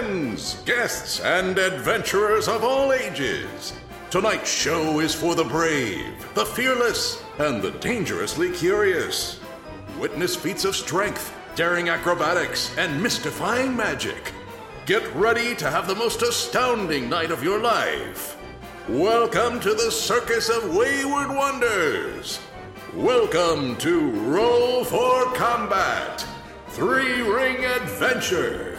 friends, guests, and adventurers of all ages. Tonight's show is for the brave, the fearless, and the dangerously curious. Witness feats of strength, daring acrobatics, and mystifying magic. Get ready to have the most astounding night of your life. Welcome to the Circus of Wayward Wonders. Welcome to Roll for Combat Three Ring Adventure.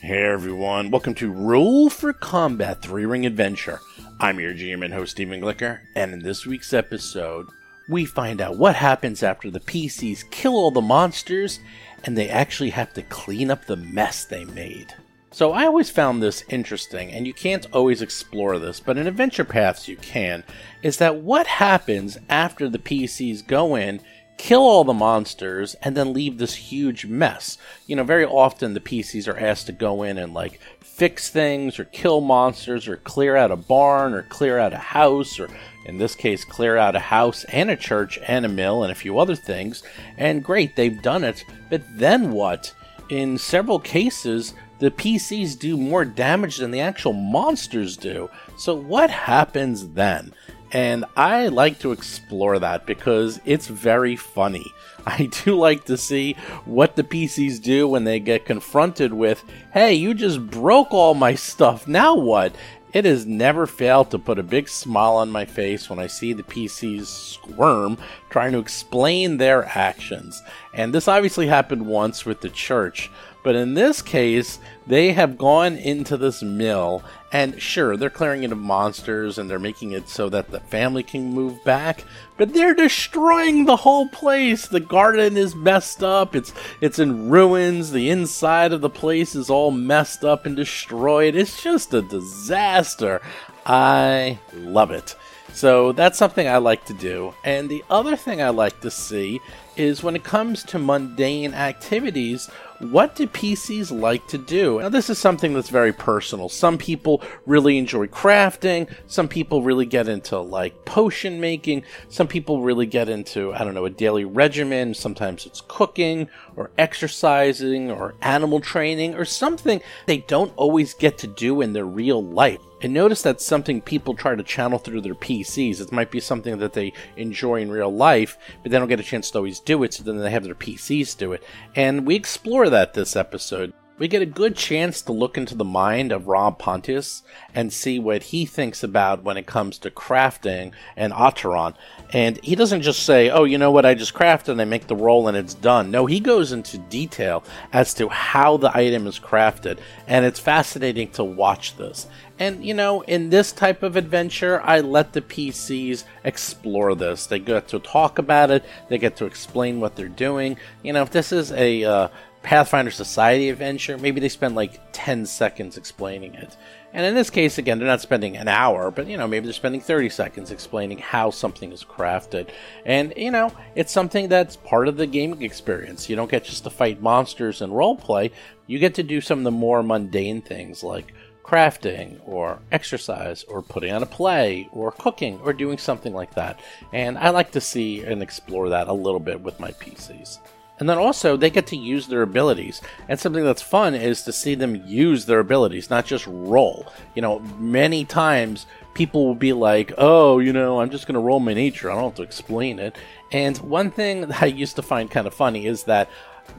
Hey everyone, welcome to Roll for Combat 3 Ring Adventure. I'm your GM and host Stephen Glicker, and in this week's episode, we find out what happens after the PCs kill all the monsters and they actually have to clean up the mess they made. So I always found this interesting, and you can't always explore this, but in Adventure Paths you can, is that what happens after the PCs go in, kill all the monsters, and then leave this huge mess? You know, very often the PCs are asked to go in and like fix things, or kill monsters, or clear out a barn, or clear out a house, or in this case, clear out a house and a church and a mill and a few other things. And great, they've done it, but then what? In several cases, the PCs do more damage than the actual monsters do. So, what happens then? And I like to explore that because it's very funny. I do like to see what the PCs do when they get confronted with, hey, you just broke all my stuff, now what? It has never failed to put a big smile on my face when I see the PCs squirm trying to explain their actions. And this obviously happened once with the church, but in this case, they have gone into this mill, and sure, they're clearing it of monsters and they're making it so that the family can move back, but they're destroying the whole place. The garden is messed up. It's it's in ruins. The inside of the place is all messed up and destroyed. It's just a disaster. I love it. So that's something I like to do. And the other thing I like to see is when it comes to mundane activities, what do PCs like to do? Now, this is something that's very personal. Some people really enjoy crafting. Some people really get into like potion making. Some people really get into, I don't know, a daily regimen. Sometimes it's cooking or exercising or animal training or something they don't always get to do in their real life. And notice that's something people try to channel through their PCs. It might be something that they enjoy in real life, but they don't get a chance to always do it, so then they have their PCs do it. And we explore that this episode. We get a good chance to look into the mind of Rob Pontius and see what he thinks about when it comes to crafting and Acheron. And he doesn't just say, oh, you know what, I just crafted and I make the roll and it's done. No, he goes into detail as to how the item is crafted. And it's fascinating to watch this. And, you know, in this type of adventure, I let the PCs explore this. They get to talk about it, they get to explain what they're doing. You know, if this is a uh, Pathfinder Society adventure, maybe they spend like 10 seconds explaining it. And in this case, again, they're not spending an hour, but you know, maybe they're spending 30 seconds explaining how something is crafted. And you know, it's something that's part of the gaming experience. You don't get just to fight monsters and roleplay, you get to do some of the more mundane things like crafting or exercise or putting on a play or cooking or doing something like that. And I like to see and explore that a little bit with my PCs. And then also, they get to use their abilities. And something that's fun is to see them use their abilities, not just roll. You know, many times people will be like, oh, you know, I'm just going to roll my nature. I don't have to explain it. And one thing that I used to find kind of funny is that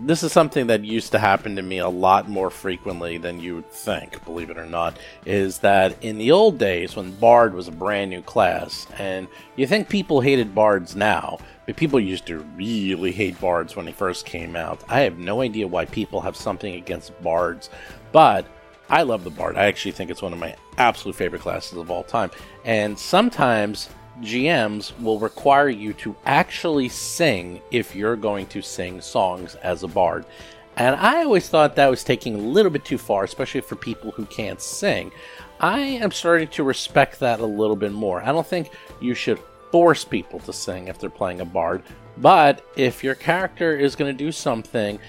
this is something that used to happen to me a lot more frequently than you would think, believe it or not, is that in the old days when Bard was a brand new class, and you think people hated Bards now, but people used to really hate Bards when they first came out. I have no idea why people have something against Bards, but I love the Bard. I actually think it's one of my absolute favorite classes of all time. And sometimes GMs will require you to actually sing if you're going to sing songs as a bard. And I always thought that was taking a little bit too far, especially for people who can't sing. I am starting to respect that a little bit more. I don't think you should force people to sing if they're playing a bard, but if your character is going to do something,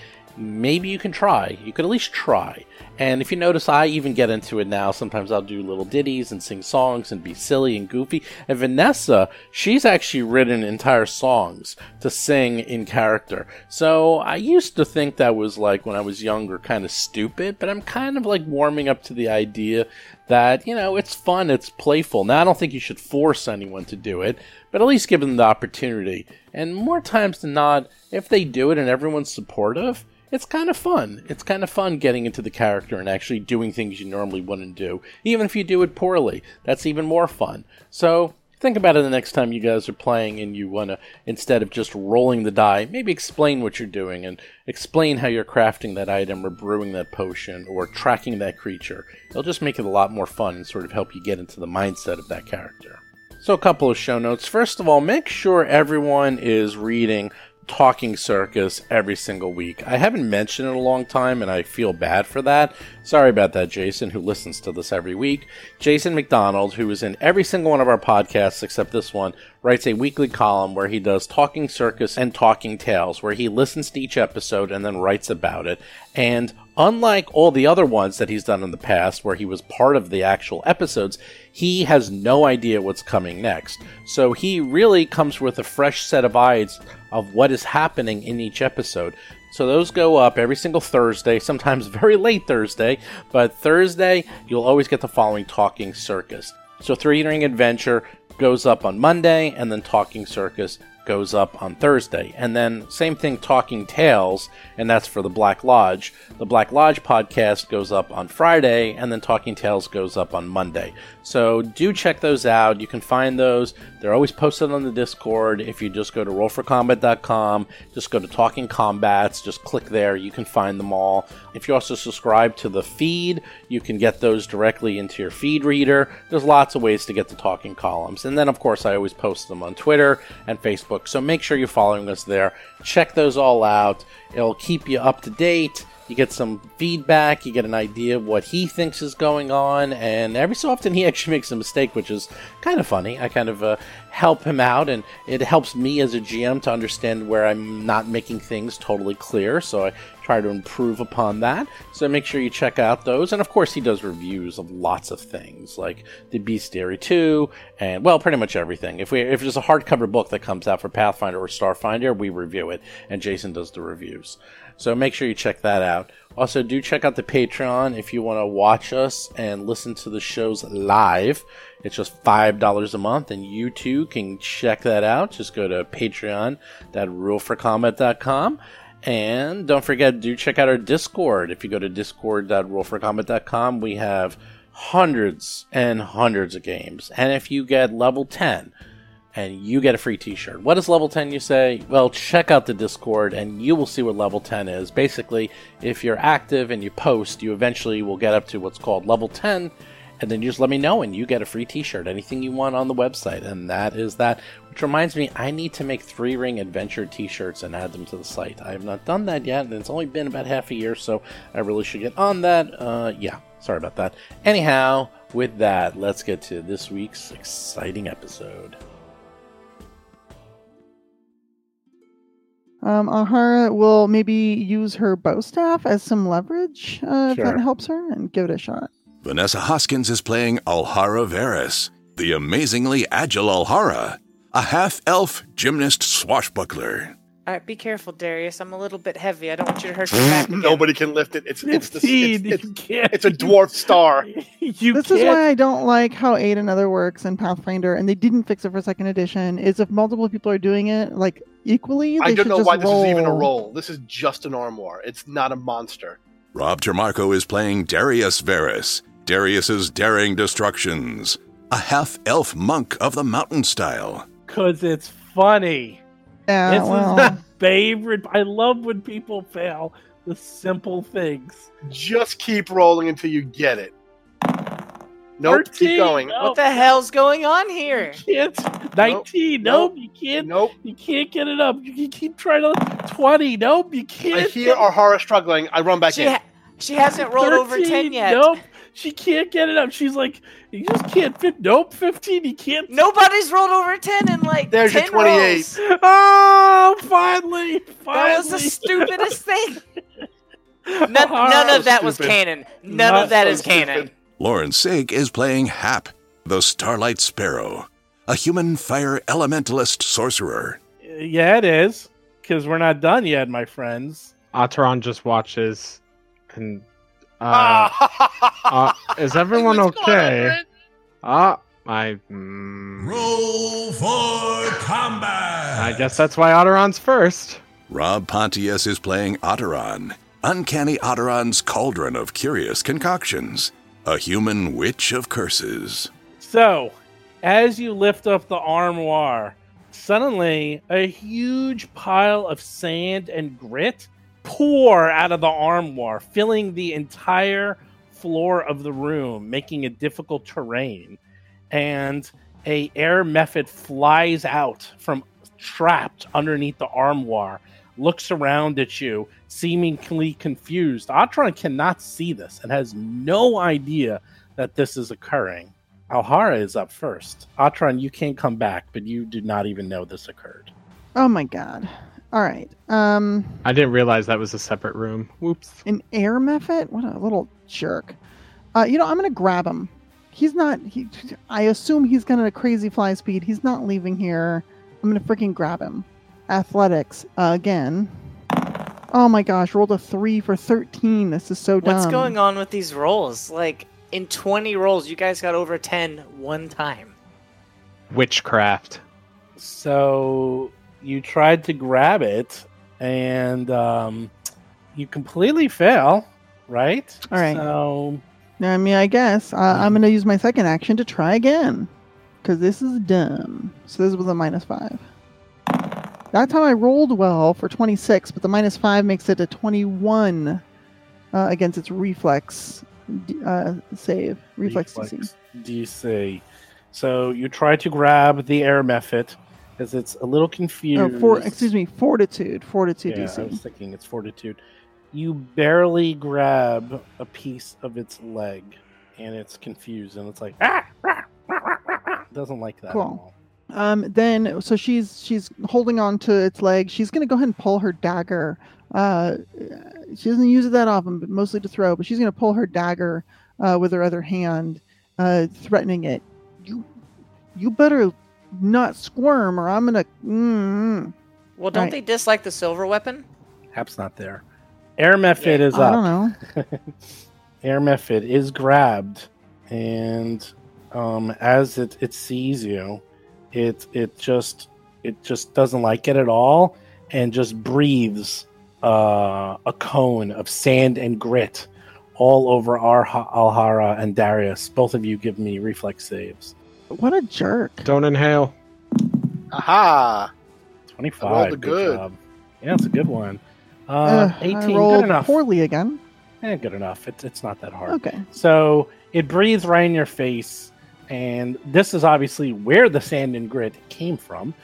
maybe you can try. You could at least try. And if you notice, I even get into it now. Sometimes I'll do little ditties and sing songs and be silly and goofy. And Vanessa, she's actually written entire songs to sing in character. So I used to think that was like when I was younger, kind of stupid, but I'm kind of like warming up to the idea that, you know, it's fun, it's playful. Now, I don't think you should force anyone to do it, but at least give them the opportunity. And more times than not, if they do it and everyone's supportive, it's kind of fun. It's kind of fun getting into the character and actually doing things you normally wouldn't do. Even if you do it poorly, that's even more fun. So think about it the next time you guys are playing and you want to, instead of just rolling the die, maybe explain what you're doing and explain how you're crafting that item or brewing that potion or tracking that creature. It'll just make it a lot more fun and sort of help you get into the mindset of that character. So, a couple of show notes. First of all, make sure everyone is reading Talking Circus every single week. I haven't mentioned it in a long time, and I feel bad for that. Sorry about that, Jason, who listens to this every week. Jason McDonald, who is in every single one of our podcasts except this one, writes a weekly column where he does Talking Circus and Talking Tales, where he listens to each episode and then writes about it. And unlike all the other ones that he's done in the past, where he was part of the actual episodes, he has no idea what's coming next. So he really comes with a fresh set of eyes of what is happening in each episode. So those go up every single Thursday, sometimes very late Thursday, but Thursday you'll always get the following Talking Circus. So Three Ring Adventure goes up on Monday, and then Talking Circus goes up on Thursday. And then, same thing, Talking Tales, and that's for the Black Lodge. The Black Lodge podcast goes up on Friday, and then Talking Tales goes up on Monday. So do check those out. You can find those. They're always posted on the Discord. If you just go to rollforcombat.com, just go to Talking Combats, just click there. You can find them all. If you also subscribe to the feed, you can get those directly into your feed reader. There's lots of ways to get the talking columns. And then, of course, I always post them on Twitter and Facebook. So make sure you're following us there. Check those all out. It'll keep you up to date. You get some feedback, you get an idea of what he thinks is going on, and every so often he actually makes a mistake, which is kind of funny. I kind of uh, help him out, and it helps me as a GM to understand where I'm not making things totally clear, so I try to improve upon that. So make sure you check out those. And of course, he does reviews of lots of things, like the Bestiary 2, and well, pretty much everything. If we if there's a hardcover book that comes out for Pathfinder or Starfinder, we review it, and Jason does the reviews. So make sure you check that out. Also, do check out the Patreon if you want to watch us and listen to the shows live. It's just $5 a month, and you too can check that out. Just go to patreon.rollforcombat.com. And don't forget, do check out our Discord. If you go to discord.rollforcombat.com, we have hundreds and hundreds of games. And if you get level 10, and you get a free t-shirt. What is level 10 you say? Well, check out the Discord and you will see what level 10 is. Basically, if you're active and you post, you eventually will get up to what's called level 10 and then you just let me know and you get a free t-shirt anything you want on the website and that is that which reminds me i need to make three ring adventure t-shirts and add them to the site i have not done that yet and it's only been about half a year so i really should get on that uh, yeah sorry about that anyhow with that let's get to this week's exciting episode Um, Alhara will maybe use her bow staff as some leverage uh, Sure. if that helps her and give it a shot. Vanessa Hoskins is playing Alhara Varys, the amazingly agile Alhara, a half elf gymnast swashbuckler. All right, be careful, Darius. I'm a little bit heavy. I don't want you to hurt your back. again. Nobody can lift it. It's it's the, it's, Indeed, it's, you it's a dwarf star. you this is why I don't like how Aid Another works in Pathfinder, and they didn't fix it for second edition. Is if multiple people are doing it like equally, they I don't should know just why this is even a roll. roll. This is just an armoire. It's not a monster. Rob Trimarco is playing Darius Varys, Darius's daring destructions, a half elf monk of the mountain style. because it's funny. Yeah, this well, is my favorite. I love when people fail the simple things. Just keep rolling until you get it. Nope. 13, Keep going. no. What the hell's going on here? You can't. Nineteen. Nope. Nope. You can't. Nope. You can't get it up. You, can keep trying to. Twenty. Nope. You can't. I hear get- Ahara struggling. I run back She, in. ha- she hasn't rolled over 10 yet. Nope. She can't get it up. She's like, you just can't fit. Nope. Fifteen. You can't. Nobody's rolled over 10 in like There's your 28. rolls. Oh, finally. Finally. That was the stupidest thing. None, none of that was Stupid. canon. None Not of that so is canon. stupid. Loren Sieg is playing Hap, the Starlight Sparrow, a human fire elementalist sorcerer. Yeah, it is. Because we're not done yet, my friends. Ataran just watches and uh, uh is everyone What's going on, okay? Brent? Ah, I mm, Roll for combat. I guess that's why Ataran's first. Rob Pontius is playing Otteron, Uncanny Otteron's cauldron of curious concoctions, a human witch of curses. So, as you lift up the armoire, suddenly a huge pile of sand and grit pour out of the armoire, filling the entire floor of the room, making it difficult terrain. And a air mephit flies out from trapped underneath the armoire, looks around at you, seemingly confused. Atron cannot see this and has no idea that this is occurring. Alhara is up first. Atron, you can't come back, but you do not even know this occurred. Oh my god. All right. Um, I didn't realize that was a separate room. Whoops. an air mephit? What a little jerk. Uh, you know, I'm gonna grab him. He's not. He. I assume he's gonna a crazy fly speed. He's not leaving here. I'm gonna freaking grab him. Athletics uh, again. Oh my gosh! Rolled a three for 13. This is so dumb. What's going on with these rolls? Like in 20 rolls, you guys got over 10 one time. Witchcraft. So you tried to grab it, and um, you completely fail, right? All right. So I mean, I guess uh, I'm gonna use my second action to try again, because this is dumb. So this was a minus five. That time I rolled well for 26, but the minus five makes it a 21 uh, against its reflex uh, save, reflex, DC. DC. So you try to grab the air mephit, as it's a little confused. Oh, for, excuse me, fortitude, fortitude Yeah, I was thinking it's fortitude. You barely grab a piece of its leg, and it's confused, and it's like ah, rah, rah, rah, rah, rah." doesn't like that Cool. at all. Um, then so she's she's holding on to its leg. She's gonna go ahead and pull her dagger. Uh, she doesn't use it that often, but mostly to throw. But she's gonna pull her dagger uh, with her other hand, uh, threatening it. You, you better not squirm, or I'm gonna. Mm, Well, don't Right. they dislike the silver weapon? Hap's not there. Air mephit is I up. don't know. Air mephit is grabbed, and um, as it, it sees you, it it just it just doesn't like it at all, and just breathes uh, a cone of sand and grit all over Arha, Alhara and Darius. Both of you give me reflex saves. What a jerk. Don't inhale. Aha! 25. I rolled a good. job. Yeah, it's a good one. Uh, Uh, I Eighteen. rolled Good enough. poorly again. Eh, good enough. It's it's not that hard. Okay. So it breathes right in your face, and this is obviously where the sand and grit came from.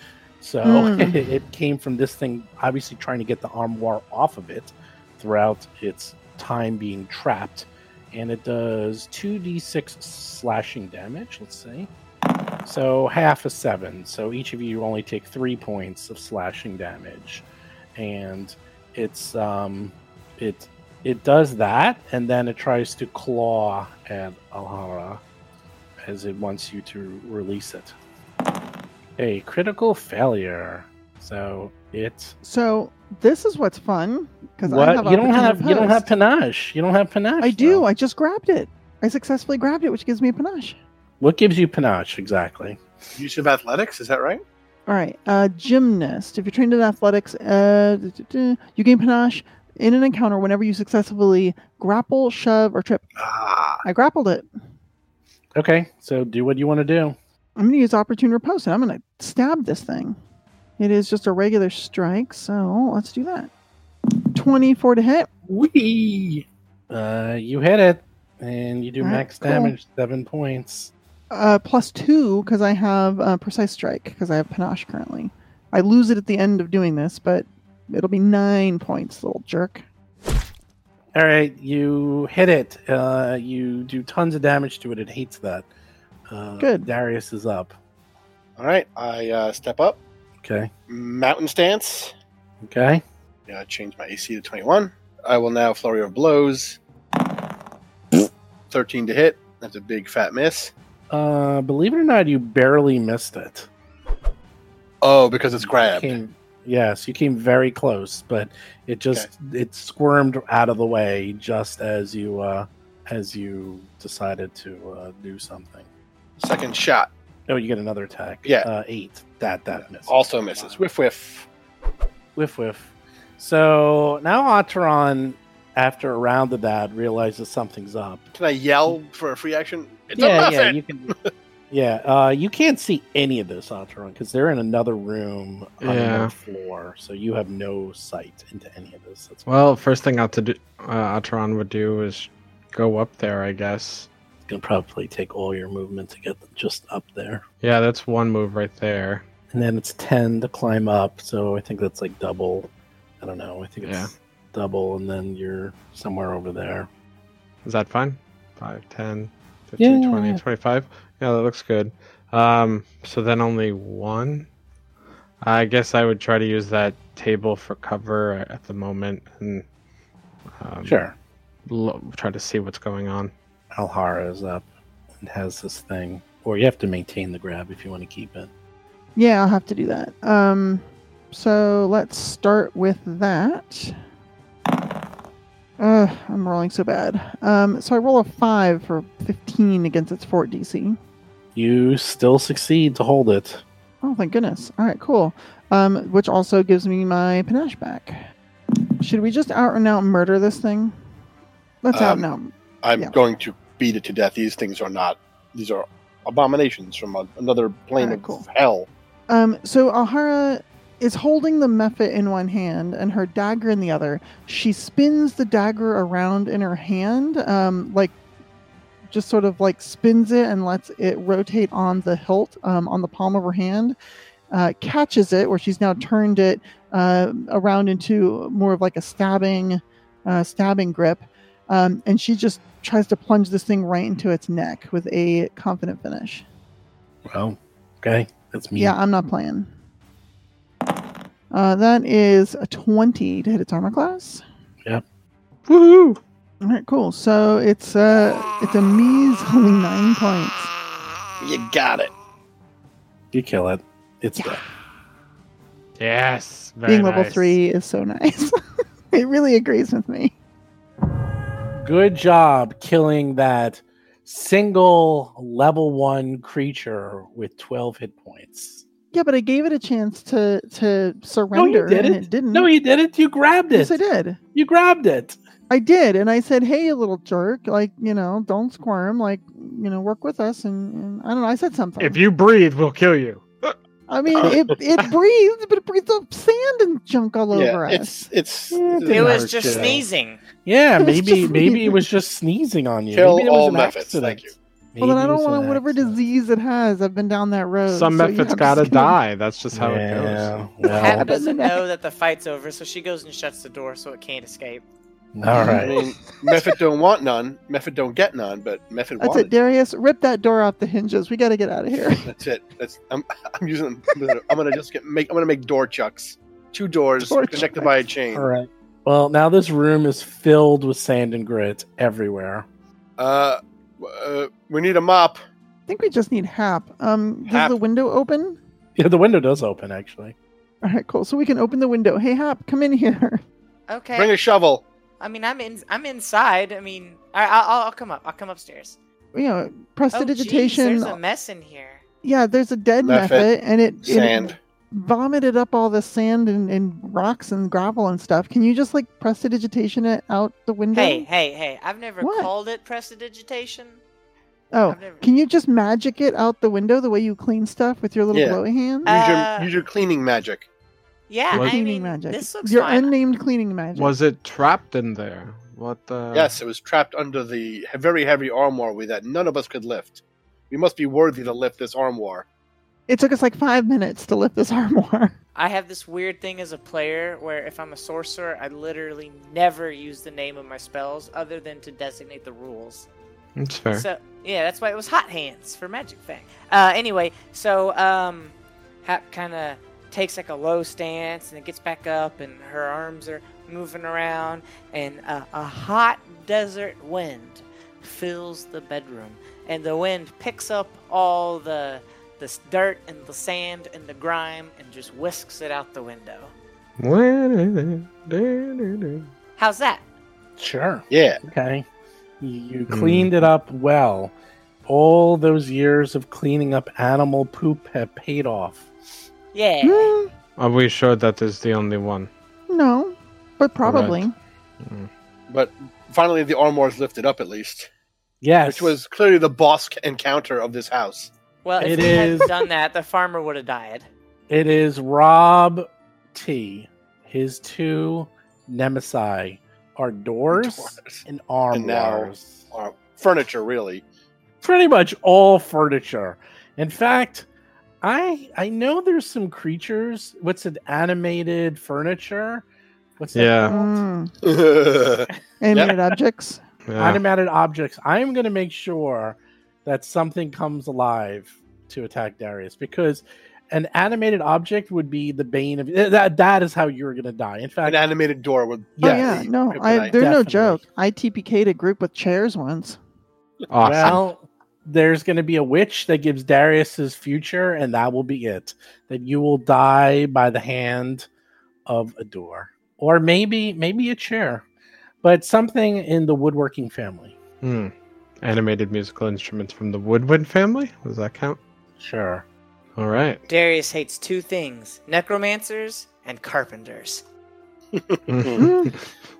So Mm. it came from this thing, obviously trying to get the armoire off of it throughout its time being trapped. And it does 2d6 slashing damage, let's see. So half a seven. So each of you only take three points of slashing damage. And it's um it it does that, and then it tries to claw at Alhara as it wants you to release it. A critical failure. So it's So this is what's fun because I have you don't have. You don't have panache. You don't have panache. I do. though. I just grabbed it. I successfully grabbed it, which gives me a panache. What gives you panache exactly? Use of athletics, is that right? All right, uh, gymnast. If you're trained in athletics, uh, you gain panache in an encounter whenever you successfully grapple, shove, or trip. Ah, I grappled it. Okay, so do what you want to do. I'm going to use opportune riposte, and I'm going to stab this thing. It is just a regular strike, so let's do that. 24 to hit. Wee. Uh, you hit it, and you do Alright, max cool. damage, seven points. Uh, plus two because I have uh, precise strike because I have panache currently. I lose it at the end of doing this, but it'll be nine points, little jerk. All right, you hit it. Uh, you do tons of damage to it. It hates that. Uh, Good. Darius is up. all right. I uh, step up, Okay. mountain stance. Okay. Yeah, I change my AC to 21. I will now flurry of blows. Thirteen to hit. That's a big fat miss. Uh, believe it or not, you barely missed it. Oh, because it's grabbed. Came, yes, you came very close, but it just it squirmed out of the way just as you uh, as you decided to uh, do something. Second shot Oh, you get another attack. Yeah. uh, eight. That that misses. also misses. Whiff whiff. Whiff whiff. So now Atron, after a round of that, realizes something's up. Can I yell for a free action? It's yeah, yeah, you can. Yeah, uh, you can't see any of this, Atron, because they're in another room on Yeah. another floor, so you have no sight into any of this. That's Well, first thing out to do, uh, Atron would do is go up there, I guess. It's gonna probably take all your movement to get just up there, Yeah, that's one move right there. and then it's ten to climb up. So I think that's like double. I don't know. I think it's Yeah. double, and then you're somewhere over there. Is that fine? 5, 10, 15, Yeah. 20, 25? Yeah, that looks good. Um, so then only one? I guess I would try to use that table for cover at the moment and um, Sure. lo- try to see what's going on. Alhara is up and has this thing, or you have to maintain the grab if you want to keep it. Yeah, I'll have to do that. Um, so let's start with that. Uh, I'm rolling so bad. Um, so I roll a five for 15 against its fort DC. You still succeed to hold it. Oh, thank goodness. All right, cool. Um, which also gives me my panache back. Should we just out and out murder this thing? Let's out Um, and out. I'm Yeah. going to beat it to death. These things are not. These are abominations from a, another plane Alright, of cool. hell. Um, so Alhara is holding the mephit in one hand and her dagger in the other. She spins the dagger around in her hand, um, like just sort of like spins it and lets it rotate on the hilt um, on the palm of her hand. Uh, catches it, where she's now turned it uh, around into more of like a stabbing, uh, stabbing grip, um, and she just tries to plunge this thing right into its neck with a confident finish. Well, okay, that's me. Yeah, I'm not playing. Uh, that is a 20 to hit its armor class. Yep. Woohoo! All right, cool. So it's uh, it's a measly nine points. You got it. you kill it. It's dead. Yes. Very Being level nice. three is so nice. it really agrees with me. Good job killing that single level one creature with 12 hit points. Yeah, but I gave it a chance to to surrender, didn't. and it didn't. No, you didn't. You grabbed it. yes, I did. You grabbed it. I did, and I said, "Hey, you little jerk! Like, you know, don't squirm. Like, you know, work with us." And, and I don't know. I said something. If you breathe, we'll kill you. I mean, uh, it it breathes, but it breathes up sand and junk all over Yeah, us. it's it's. Yeah, It Didn't was just you. sneezing. Yeah, maybe maybe it was just sneezing on you. Kill maybe it was all an mephits, accident. thank you. Well, then I don't was want whatever accident. disease it has. I've been down that road. Some so you mephits have gotta gonna- die. That's just how it goes. well, Hap Well- doesn't know that the fight's over, so she goes and shuts the door so it can't escape. All right. I mean, Mephit don't want none. Mephit don't get none. But Mephit That's wanted. it, Darius. Rip that door off the hinges. We got to get out of here. That's it. That's I'm, I'm using. I'm gonna, I'm gonna just get make. I'm gonna make door chucks. Two doors Door connected chucks. by a chain. All right. Well, now this room is filled with sand and grit everywhere. Uh, uh, we need a mop. I think we just need Hap. Um, does Hap. the window open? Yeah, the window does open actually. All right, cool. So we can open the window. Hey, Hap, come in here. Okay. Bring a shovel. I mean, I'm in. I'm inside. I mean, I, I'll, I'll come up. I'll come upstairs. You know, Oh, geez, prestidigitation. there's a mess in here. yeah, there's a dead Mephit, Mephit, and it, it Sand. Vomited up all the sand and, and rocks and gravel and stuff. Can you just like prestidigitation it out the window? Hey, hey, hey! I've never What? called it prestidigitation. oh, I've never. can you just magic it out the window the way you clean stuff with your little Yeah. glowy hands? Use Uh, your use your cleaning magic. Yeah, What? I cleaning mean, magic. this looks your fine. unnamed cleaning magic. Was it trapped in there? What the? Yes, it was trapped under the very heavy armoire we that none of us could lift. We must be worthy to lift this armoire. It took us like five minutes to lift this armoire. I have this weird thing as a player where if I'm a sorcerer, I literally never use the name of my spells other than to designate the rules. It's fair. So yeah, that's why it was hot hands for Magic Fang. Uh, anyway, so um, Hap kind of takes like a low stance and it gets back up, and her arms are moving around, and a, a hot desert wind fills the bedroom. And the wind picks up all the the s- dirt and the sand and the grime and just whisks it out the window. How's that? Sure. Yeah. Okay. You, you Hmm. cleaned it up well. All those years of cleaning up animal poop have paid off. Yeah. Mm, Are we sure that is the only one? no, but probably. But finally, the armor is lifted up at least, Yes. which was clearly the boss encounter of this house. Well, if It we is- hadn't done that, the farmer would have died. It is Rob T. His two nemesis are doors Doors. and And now- armoires. Or furniture, really. Pretty much all furniture. In fact, I I know there's some creatures. What's it? Animated furniture. What's that Yeah. called? Mm, animated objects. Yeah. Animated objects. I am going to make sure that something comes alive to attack Darius because an animated object would be the bane of that. That is how you're going to die. In fact, An animated door with. Oh Yes. yeah, no, I, Kryptonite. there's no joke. I TPK'd a group with chairs once. Awesome. Well, there's going to be a witch that gives Darius his future, and that will be it. That you will die by the hand of a door, or maybe maybe a chair, but something in the woodworking family. Hmm. Animated musical instruments from the Woodwind family? Does that count? Sure. All right. Darius hates two things necromancers and carpenters.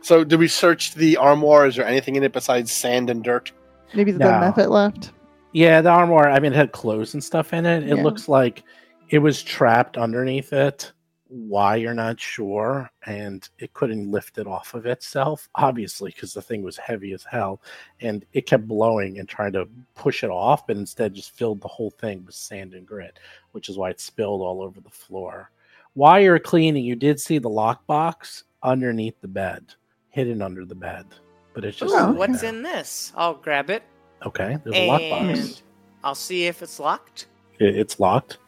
So, did we search the armoire? Is there anything in it besides sand and dirt? Maybe the No. mephit left. Yeah, the armor. I mean, it had clothes and stuff in it. It Yeah. looks like it was trapped underneath it. Why you're not sure, and it couldn't lift it off of itself, obviously, because the thing was heavy as hell, and it kept blowing and trying to push it off, but instead just filled the whole thing with sand and grit, which is why it spilled all over the floor. While you're cleaning, you did see the lockbox underneath the bed, hidden under the bed, but it's just Oh, sitting What's there. in this? I'll grab it Okay, there's a lockbox. and I'll see if it's locked. It's locked.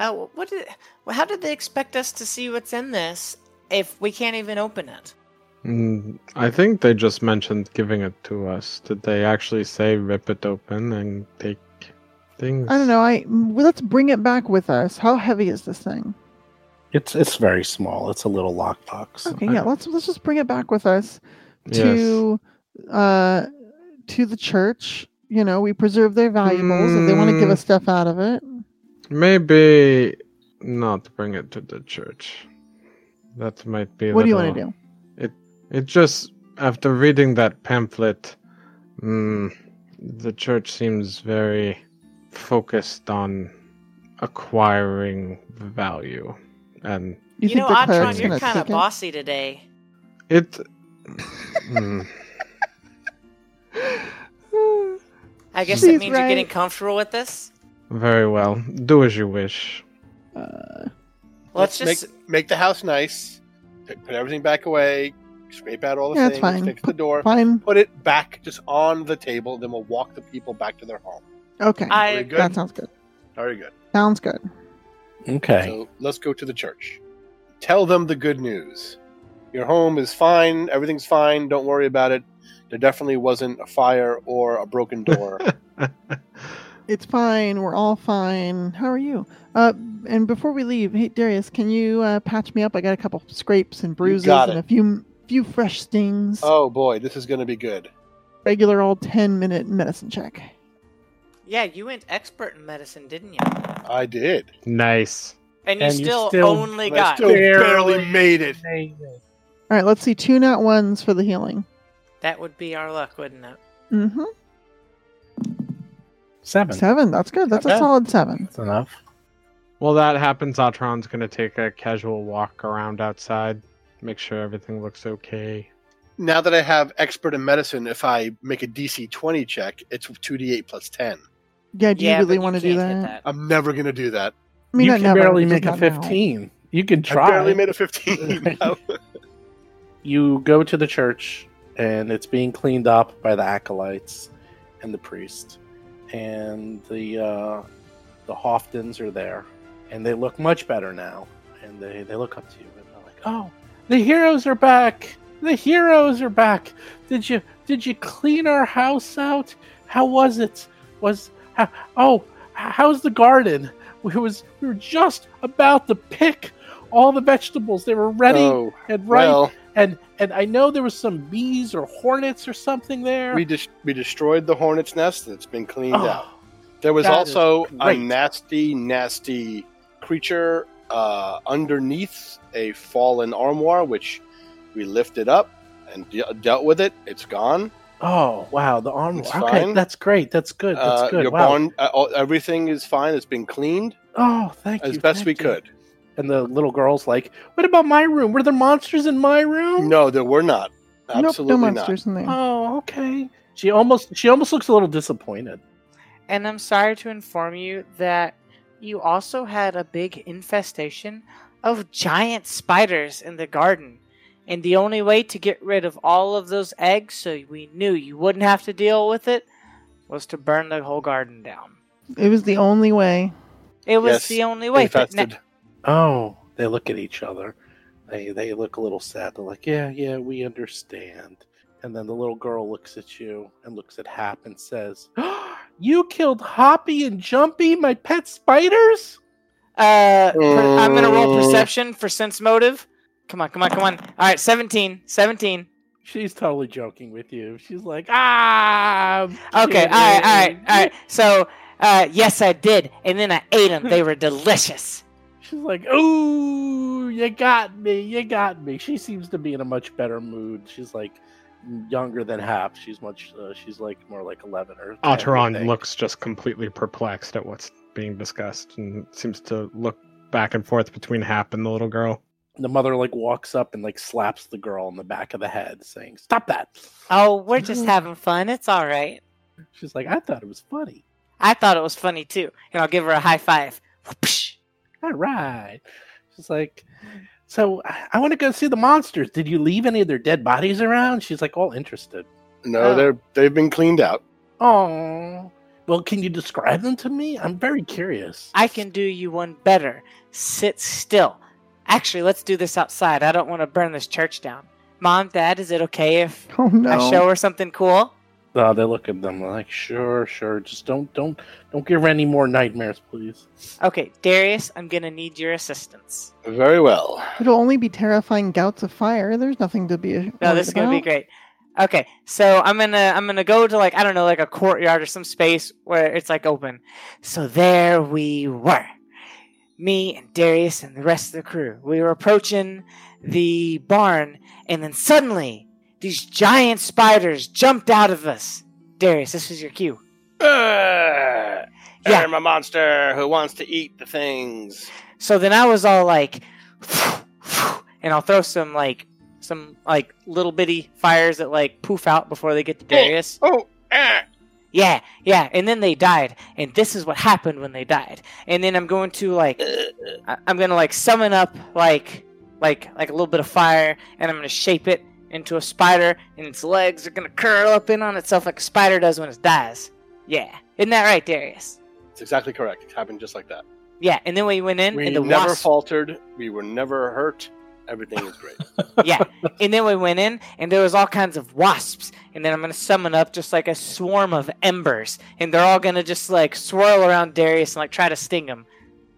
Oh, what did? How did they expect us to see what's in this if we can't even open it? Mm, I think they just mentioned giving it to us. Did they actually say rip it open and take things? I don't know. I well, let's bring it back with us. How heavy is this thing? It's it's very small. It's a little lockbox. Okay, yeah. Let's let's just bring it back with us to uh to the church. You know, we preserve their valuables. If they want to give Mm. us stuff out of it, Maybe not bring it to the church. That might be. a what do you want to do? It it just after reading that pamphlet, mm, the church seems very focused on acquiring value, and You, You, know, the Atron, you're kind of take it? bossy today. it. mm, I guess She's it means you're getting comfortable with this. Very well. Do as you wish. Uh, Let's just make make the house nice. Put put everything back away. Scrape out all the Yeah, it's things. fine. Fix the door. fine. Put it back just on the table. Then we'll walk the people back to their home. Okay, I good. that sounds good. Very good. Sounds good. Okay. So let's go to the church. Tell them the good news. Your home is fine. Everything's fine. Don't worry about it. There definitely wasn't a fire or a broken door. It's fine. We're all fine. How are you? Uh, and before we leave, hey Darius, can you uh, patch me up? I got a couple scrapes and bruises and a few few fresh stings. oh boy, this is going to be good. Regular old ten minute medicine check. yeah, you went expert in medicine, didn't you? I did. Nice. And you And you still, still- only And I got still barely made it. All right, let's see two not ones for the healing. that would be our luck, wouldn't it? Mm-hmm. Seven. Seven. That's good. That's Not a bad. solid seven. That's enough. While that happens, Atron's gonna take a casual walk around outside, make sure everything looks okay. Now that I have expert in medicine, if I make a DC 20 check, it's 2d8 plus 10. Yeah. Do you yeah, really but want to do can't hit that? I'm never going to do that. I mean, you not can never, barely just make a not now. fifteen. You can I try. barely made a 15. you go to the church, and it's being cleaned up by the acolytes and the priest, and the uh, the Hoftons are there, and they look much better now, and they they look up to you and they're like, "Oh, The heroes are back. The heroes are back. Did you did you clean our house out? How was it? Was how, oh, how's the garden? We was we were just about to pick all the vegetables. They were ready Oh, and ripe. well, and and I know there was some bees or hornets or something there. we dis- we destroyed the hornet's nest and it's been cleaned Oh, out. There was also a nasty, nasty creature uh, underneath a fallen armoire, which we lifted up and de- dealt with it. It's gone. oh wow, the armor. It's Okay, fine. that's great. That's good. That's Uh, good. Your wow. barn, uh, everything is fine. It's been cleaned oh, thank you. as best we you. could. And the little girl's like, "What about my room? Were there monsters in my room?" No, there were not. nope, Absolutely no not. monsters in there. Oh, okay. She almost she almost looks a little disappointed. And I'm sorry to inform you that you also had a big infestation of giant spiders in the garden. And the only way to get rid of all of those eggs so we knew you wouldn't have to deal with it was to burn the whole garden down. It was the only way. It was Yes, the only way. but na- Infested. Oh, they look at each other. They they look a little sad. They're like, "Yeah, yeah, we understand." And then the little girl looks at you and looks at Hap and says, "You killed Hoppy and Jumpy, my pet spiders." Uh, per- I'm gonna roll Uh. perception for sense motive. Come on, come on, come on. All right, 17, 17. She's totally joking with you. She's like, "Ah." Okay, all right, all right, all right. So, uh, yes, I did, and then I ate them. They were delicious. She's like, "Ooh, you got me, you got me." She seems to be in a much better mood. She's like younger than Hap. She's much. Uh, she's like more like eleven or. 10, I Alteron looks just completely perplexed at what's being discussed and seems to look back and forth between Hap and the little girl. The mother like walks up and like slaps the girl in the back of the head, saying, "Stop that!" Oh, we're just having fun. It's all right. She's like, "I thought it was funny." I thought it was funny too, and I'll give her a high five. Whoopsh. All right. She's like, "So I, I want to go see the monsters. Did you leave any of their dead bodies around?" She's like, all interested. No, Oh. they're they've been cleaned out. Oh, well, can you describe them to me? I'm very curious. I can do you one better. Sit still. Actually, let's do this outside. I don't want to burn this church down. Mom, Dad, is it okay if Oh no. I show her something cool? Oh, they look at them like, sure, sure. Just don't, don't, don't give her any more nightmares, please. Okay, Darius, I'm gonna need your assistance. Very well. It'll only be terrifying gouts of fire. There's nothing to be. No, this is gonna be great. Okay, so I'm gonna I'm gonna go to like I don't know like a courtyard or some space where it's like open. So there we were, me and Darius and the rest of the crew. We were approaching the barn, and then suddenly these giant spiders jumped out of us. Darius, this was your cue. Uh, Yeah. I'm a monster who wants to eat the things. So then I was all like, and I'll throw some like some like little bitty fires that like poof out before they get to Darius. Oh, ah. Yeah, yeah, and then they died, and this is what happened when they died. And then I'm going to like, I- I'm gonna like summon up like, like, like a little bit of fire, and I'm gonna shape it into a spider, and its legs are gonna curl up in on itself like a spider does when it dies. Yeah, isn't that right, Darius? It's exactly correct. It happened just like that. Yeah, and then we went in, We and the never wasp, faltered. We were never hurt. Everything is great. yeah, and then we went in, and there was all kinds of wasps, and then I'm gonna summon up just like a swarm of embers, and they're all gonna just like swirl around Darius and like try to sting him.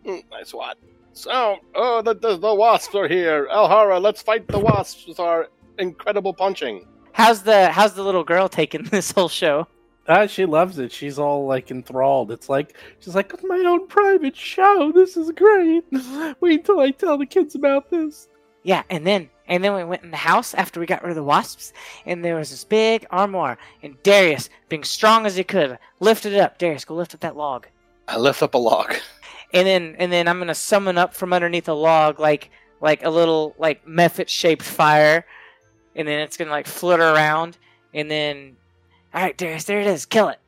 Mm, nice one. So, oh, the, the, the wasps are here. Alhara, let's fight the wasps with our incredible punching. How's the how's the little girl taking this whole show? Ah, she loves it. She's all like enthralled. It's like she's like "It's my own private show. This is great. Wait till I tell the kids about this. Yeah, and then and then we went in the house after we got rid of the wasps, and there was this big armoire, and Darius, being strong as he could, lifted it up. Darius, go lift up that log. I lift up a log. And then and then I'm gonna summon up from underneath a log like like a little like mephit shaped fire, and then it's gonna like flutter around, and then all right, Darius, there it is, kill it,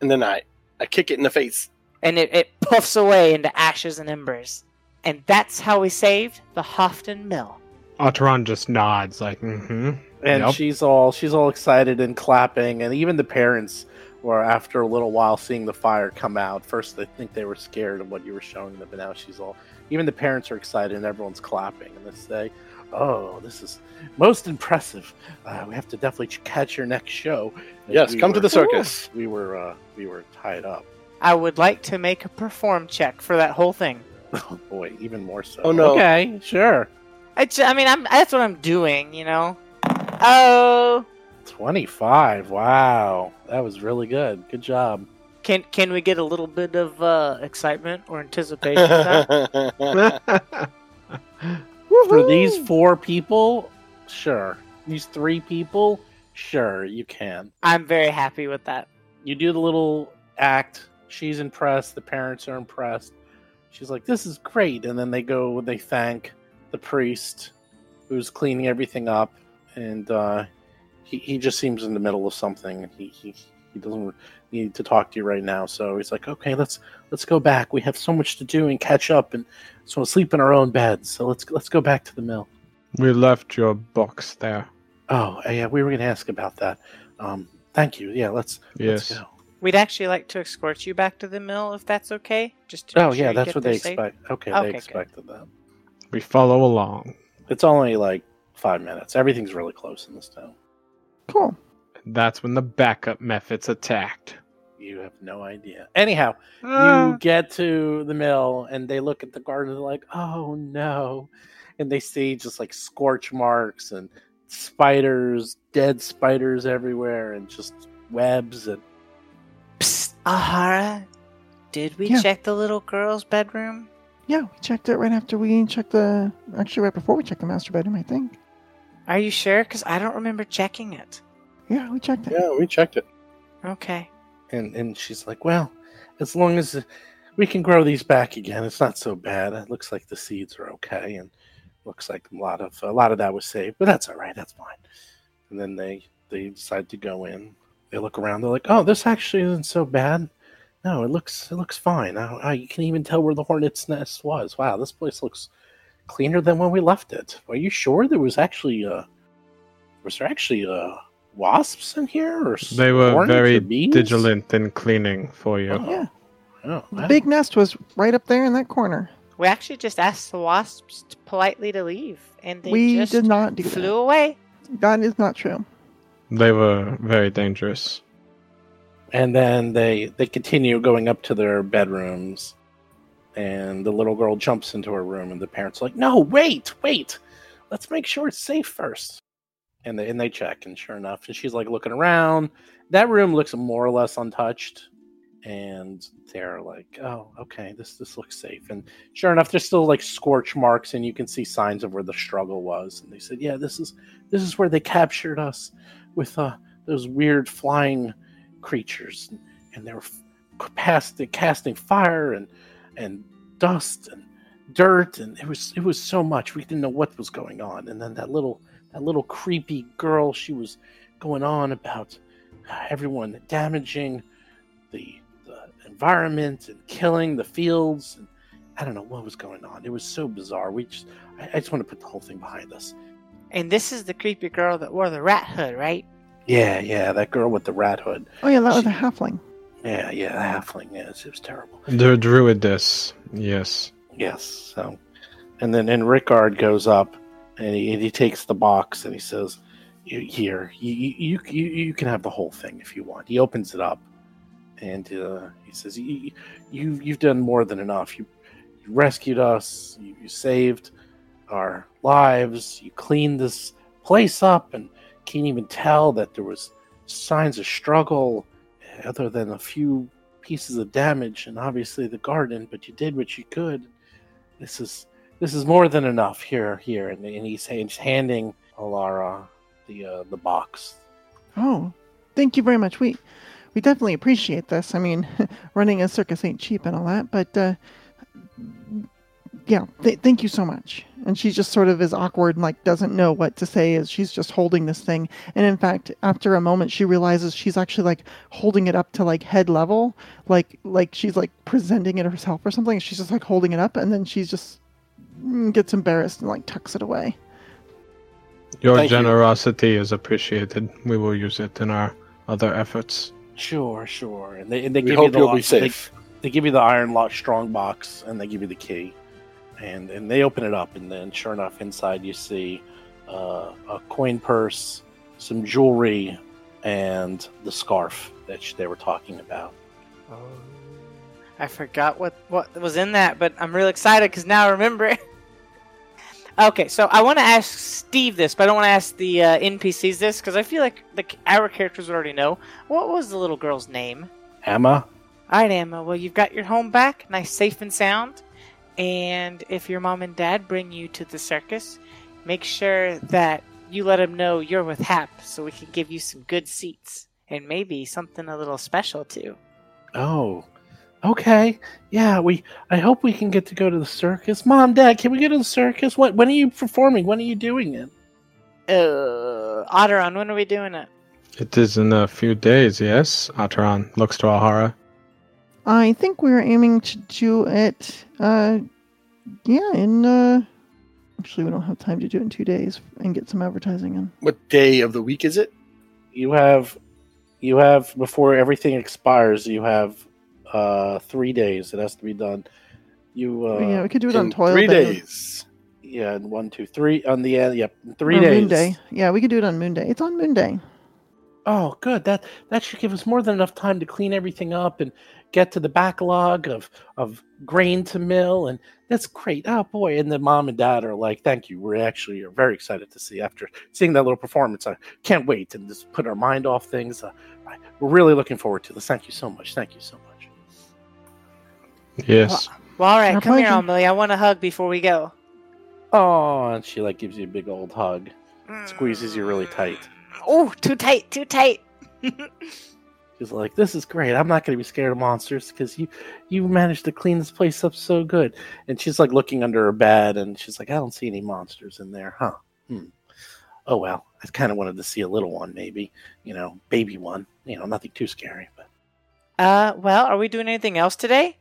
And then I, I kick it in the face. and it, it puffs away into ashes and embers, and that's how we saved the Hofton Mill. Alteron just nods, like, mm-hmm. And Yep. she's all she's all excited and clapping, and even the parents were after a little while seeing the fire come out. First, they think they were scared of what you were showing them, but now she's all. Even the parents are excited, and everyone's clapping, and they say, "Oh, this is most impressive. Uh, we have to definitely catch your next show." As Yes, we come to the circus. We were uh, we were tied up. I would like to make a perform check for that whole thing. Oh boy, even more so. Oh, no. Okay, sure. I, ju- I mean, I'm that's what I'm doing, you know. Oh, 25. Wow. That was really good. Good job. can can we get a little bit of uh, excitement or anticipation? that? For these four people, sure. These three people, sure, you can. I'm very happy with that. You do the little act. She's impressed. The parents are impressed. She's like, this is great. And then they go, they thank the priest who's cleaning everything up. And uh, he, he just seems in the middle of something. He, he, he doesn't need to talk to you right now. So he's like, okay, let's let's go back. We have so much to do and catch up, and so we'll sleep in our own beds. So let's let's go back to the mill. we left your box there. Oh, yeah, we were going to ask about that. Um, thank you. Yeah, let's Yes. let's go. We'd actually like to escort you back to the mill if that's okay. Just to Oh, sure yeah, that's what they safe. expect. Okay, Okay, they good. expected that. We follow along. It's only like five minutes. Everything's really close in this town. Cool. That's when the backup mephits attacked. You have no idea. Anyhow, Ah, you get to the mill and they look at the garden and they're like, oh no. And they see just like scorch marks and spiders, dead spiders everywhere, and just webs. And Psst, Alhara, did we Yeah. check the little girl's bedroom? Yeah, we checked it right after we checked the. Actually, right before we checked the master bedroom, I think. Are you sure? Because I don't remember checking it. Yeah, we checked it. yeah, we checked it. Okay. and and she's like, well, as long as we can grow these back again, it's not so bad. It looks like the seeds are okay, and looks like a lot of a lot of that was saved, but that's all right. That's fine. And then they they decide to go in. They look around. They're like, oh, this actually isn't so bad. No, it looks it looks fine. I, I, you can even tell where the hornet's nest was. Wow, this place looks cleaner than when we left it. Are you sure there was actually uh was there actually uh wasps in here or they were very or bees? vigilant in cleaning for you. Oh. Yeah, Oh, the big nest was right up there in that corner. We actually just asked the wasps t- politely to leave, and they we just did not do flew that. away. That is not true. They were very dangerous. and then they they continue going up to their bedrooms and the little girl jumps into her room and the parents are like no wait wait let's make sure it's safe first and they and they check and sure enough and she's like looking around. That room looks more or less untouched and they're like oh okay this this looks safe. And sure enough there's still like scorch marks and you can see signs of where the struggle was. And they said yeah this is this is where they captured us with uh those weird flying creatures. And, they were past, casting fire and and dust and dirt and it was it was so much we didn't know what was going on. And then that little that little creepy girl she was going on about uh, everyone damaging the the environment and killing the fields and I don't know what was going on. It was so bizarre. We just I, I just want to put the whole thing behind us. And this is the creepy girl that wore the rat hood, right? Yeah, yeah, that girl with the rat hood. Oh yeah, that was a She- halfling. Yeah, yeah, the halfling. Yes, it was terrible. The druidess, yes. Yes. So, and then and Rickard goes up and he, and he takes the box and he says, "You- "Here, you you, you you can have the whole thing if you want." He opens it up and uh, he says, "You you you've done more than enough. You, you rescued us. You, you saved our lives. You cleaned this place up, and can't even tell that there was signs of struggle, other than a few pieces of damage, and obviously the garden. But you did what you could. This is this is more than enough. Here, here, and, and he's, he's handing Alhara the uh, the box. Oh, thank you very much. We we definitely appreciate this. I mean, running a circus ain't cheap and all that, but uh, yeah, th- thank you so much. And she just sort of is awkward and like doesn't know what to say as she's just holding this thing. And in fact, after a moment, she realizes she's actually like holding it up to like head level, like like she's like presenting it herself or something. She's just like holding it up, and then she's just gets embarrassed and like tucks it away. Your Thank you. generosity is appreciated. We will use it in our other efforts. Sure, sure. And they, and they We give hope you the you'll lock- be safe. They, they give you the iron lock strong box, and they give you the key, and and they open it up, and then sure enough, inside you see uh, a coin purse, some jewelry, and the scarf that they were talking about. I forgot what what was in that, but I'm real excited because now I remember it. okay, so I want to ask Steve this, but I don't want to ask the uh, NPCs this because I feel like the our characters would already know. What was the little girl's name? Emma, All right, Emma. Well, you've got your home back, nice, safe, and sound. And if your mom and dad bring you to the circus, make sure that you let them know you're with Hap, so we can give you some good seats and maybe something a little special too. Oh, okay. Yeah, we. I hope we can get to go to the circus. Mom, Dad, can we go to the circus? What? When are you performing? When are you doing it? Uh, Otteron, when are we doing it? It is in a few days, yes? Otteron looks to Alhara. I think we're aiming to do it. Uh, yeah, in. Uh, actually, we don't have time to do it in two days and get some advertising in. What day of the week is it? You have, you have before everything expires. You have uh three days. It has to be done. You. Uh, yeah, we could do it on In toil three day. days. Yeah, and one, two, three on the end. Yep, three or days. Moon day. Yeah, we could do it on Moon Day. It's on Moon Day. Oh, good. That that should give us more than enough time to clean everything up and get to the backlog of of grain to mill, and that's great. Oh boy! And the mom and dad are like, "Thank you. We're actually are very excited to see after seeing that little performance. I can't wait and just put our mind off things. Uh, I, we're really looking forward to this. Thank you so much. Thank you so much." Yes. Well, all right, Our come here, pleasure. Amelie. I want a hug before we go. Oh, and she like gives you a big old hug, squeezes you really tight. Oh, too tight, too tight. She's like, "This is great. I'm not going to be scared of monsters because you you managed to clean this place up so good." And she's like looking under her bed, and she's like, "I don't see any monsters in there, huh? Hmm. Oh well. I kind of wanted to see a little one, maybe, you know, baby one. You know, nothing too scary, but Uh, well, are we doing anything else today?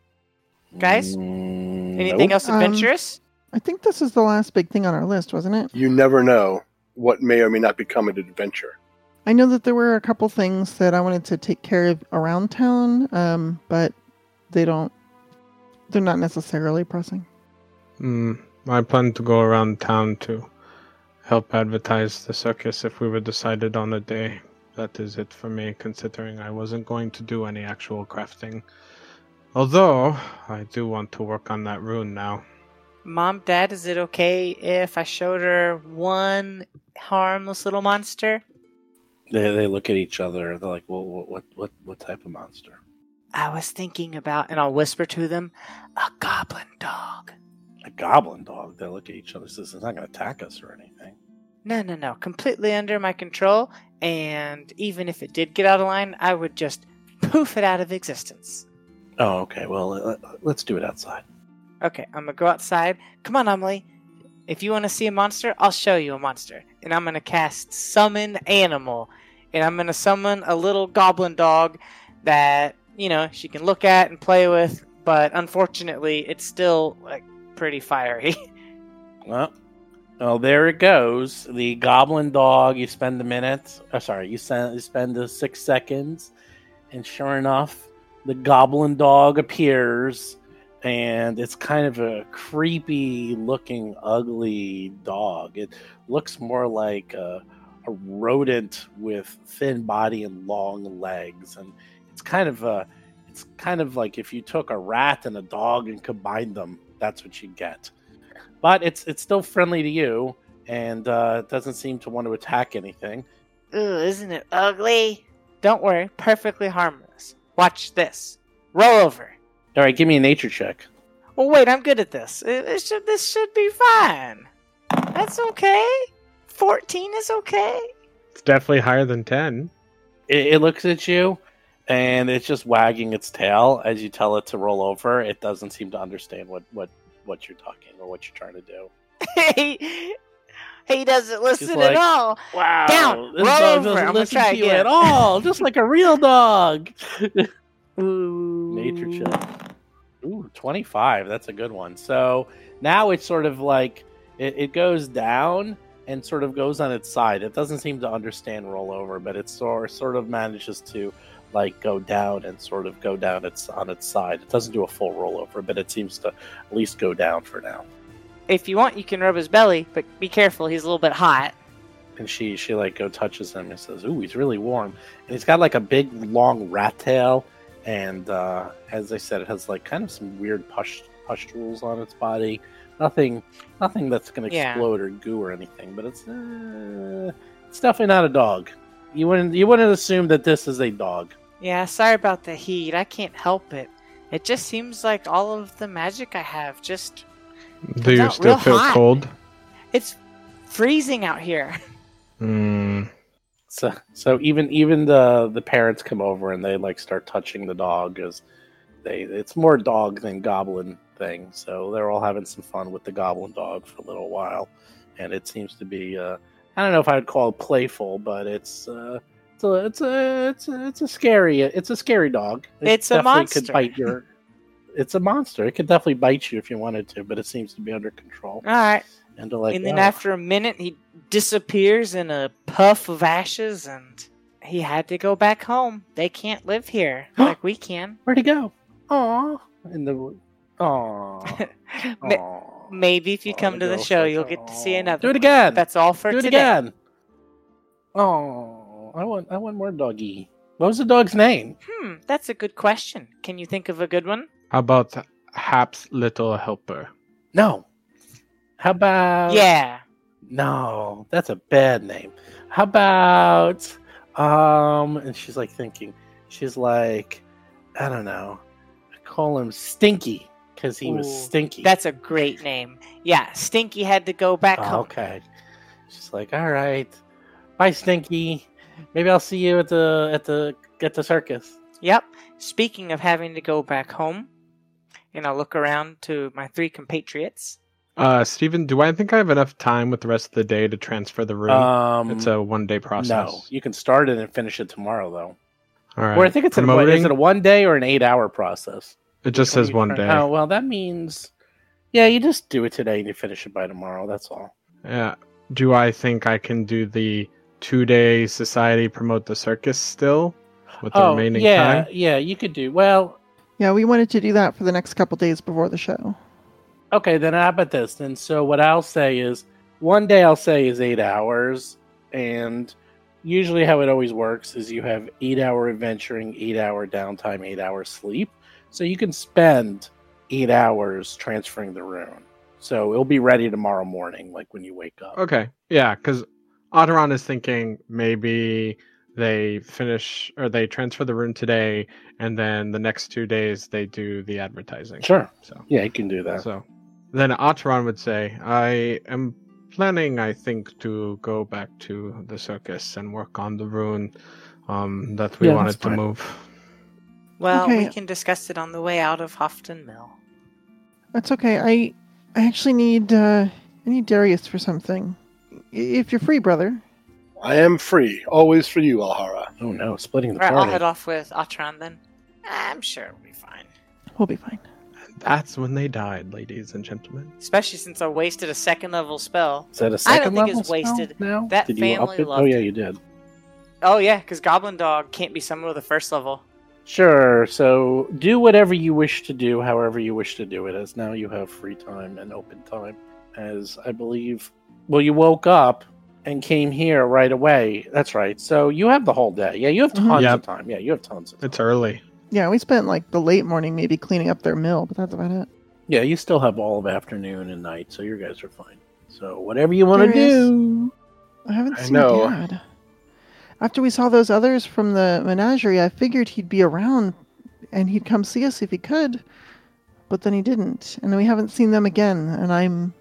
Guys? Mm, Anything nope. else Um, adventurous? I think this is the last big thing on our list, wasn't it? You never know what may or may not become an adventure. I know that there were a couple things that I wanted to take care of around town, um, but they don't. They're not necessarily pressing. Mm, I plan to go around town to help advertise the circus if we were decided on a day. That is it for me, considering I wasn't going to do any actual crafting. Although, I do want to work on that rune now. Mom, Dad, is it okay if I showed her one harmless little monster? They they look at each other. They're like, "Well, what what what, what type of monster?" I was thinking about, and I'll whisper to them, a goblin dog. A goblin dog. They look at each other. Says, "It's not going to attack us or anything." No, no, no. Completely under my control, and even if it did get out of line, I would just poof it out of existence. Oh, okay. Well, let's do it outside. Okay, I'm gonna go outside. Come on, Emily. If you want to see a monster, I'll show you a monster. And I'm gonna cast Summon Animal. And I'm gonna summon a little goblin dog that, you know, she can look at and play with, but unfortunately, it's still, like, pretty fiery. Well, well, there it goes. The goblin dog. You spend a minute. Oh, sorry, you spend you spend the six seconds, and sure enough, the goblin dog appears, and it's kind of a creepy looking, ugly dog. It looks more like a, a rodent with thin body and long legs, and it's kind of a. It's kind of like if you took a rat and a dog and combined them. That's what you get but it's it's still friendly to you and uh, doesn't seem to want to attack anything. Ooh, isn't it ugly? Don't worry, perfectly harmless. Watch this. Roll over. All right, give me a nature check. Oh wait, I'm good at this. It, it should, this should be fine. That's okay. 14 is okay. It's definitely higher than 10. It, it looks at you and it's just wagging its tail as you tell it to roll over. It doesn't seem to understand what what what you're talking or what you're trying to do. he, doesn't listen like, at all. Wow, Down, this dog doesn't listen to you again. at all, just like a real dog. Ooh. Nature check. Ooh, 25. That's a good one. So now it's sort of like it, it goes down and sort of goes on its side. It doesn't seem to understand rollover, but it sort, sort of manages to like go down and sort of go down its on its side. It doesn't do a full rollover, but it seems to at least go down for now. If you want, you can rub his belly, but be careful. He's a little bit hot. And she she like go touches him and says, "Ooh, he's really warm." And he's got like a big long rat tail, and uh, as I said, it has like kind of some weird push pustules on its body. Nothing, nothing that's gonna Yeah. explode or goo or anything. But it's uh, it's definitely not a dog. You wouldn't you wouldn't assume that this is a dog. Yeah, sorry about the heat. I can't help it. It just seems like all of the magic I have just. Do you still feel hot. cold? It's freezing out here. Hmm. So so even even the the parents come over and they like start touching the dog as they it's more dog than goblin thing. So they're all having some fun with the goblin dog for a little while, and it seems to be uh, I don't know if I would call it playful, but it's uh, it's a it's a it's a, it's a scary it's a scary dog. It It's a definitely Could monster. bite your. It's a monster. It could definitely bite you if you wanted to, but it seems to be under control. All right. And like, and then "Oh, after a minute, he disappears in a puff of ashes, and he had to go back home. They can't live here like we can. where'd he go? Aw, in the aw. Aw. Maybe if you come to the show, you'll get to see another. Do it one. again. That's all for Do it today. again. Oh, I want I want more doggy. What was the dog's name? Hmm, that's a good question. Can you think of a good one? How about Hap's little helper? No. How about yeah. No, that's a bad name. How about um? And she's like thinking. She's like, I don't know. I call him Stinky because he was stinky. That's a great name. Yeah, Stinky had to go back Oh, home. okay. She's like, all right, bye, Stinky. Maybe I'll see you at the at the at the circus. Yep. Speaking of having to go back home, and I'll look around to my three compatriots. Uh, Steven, do I think I have enough time with the rest of the day to transfer the rune? Um, it's a one day process. no. You can start it and finish it tomorrow, though. All right. Or I think it's a, what, is it a one day or an eight hour process? it just says one day. Oh well, that means yeah, you just do it today and you finish it by tomorrow. That's all. Yeah. Do I think I can do the two day society promote the circus still with the oh remaining yeah, time? yeah, you could do well. Yeah, we wanted to do that for the next couple days before the show. Okay, then how about this? And so what I'll say is one day I'll say is eight hours, and usually how it always works is you have eight hour adventuring, eight hour downtime, eight hour sleep. So you can spend eight hours transferring the rune. So it'll be ready tomorrow morning, like when you wake up. Okay. Yeah, because Otteron is thinking maybe they finish or they transfer the rune today and then the next two days they do the advertising. Sure. So Yeah, you can do that. so then Otteron would say, I am planning, I think, to go back to the circus and work on the rune um, that we Yeah, wanted to move. Well, we can discuss it on the way out of Hofton Mill. That's okay. I I actually need uh I need Darius for something. If you're free, brother. I am free, always for you, Alhara. Oh no, splitting the All right, I'll party. head off with Otteron then. I'm sure it'll be fine. We'll be fine. That's when they died, ladies and gentlemen. Especially since I wasted a second level spell. Is that a I don't second think level it's wasted. spell now? That did you up family it? Oh yeah, it. you did. Oh yeah, because Goblin Dog can't be summoned with a first level. Sure. So do whatever you wish to do, however you wish to do it, as now you have free time and open time. As I believe, well, you woke up and came here right away. That's right. So you have the whole day. Yeah, you have tons Yep. of time. Yeah, you have tons of time. It's early. Yeah, we spent like the late morning maybe cleaning up their mill, but that's about it. Yeah, you still have all of afternoon and night, so your guys are fine. So whatever you want to do. I haven't I seen know. Dad. After we saw those others from the menagerie, I figured he'd be around and he'd come see us if he could. But then he didn't, and we haven't seen them again. And I'm,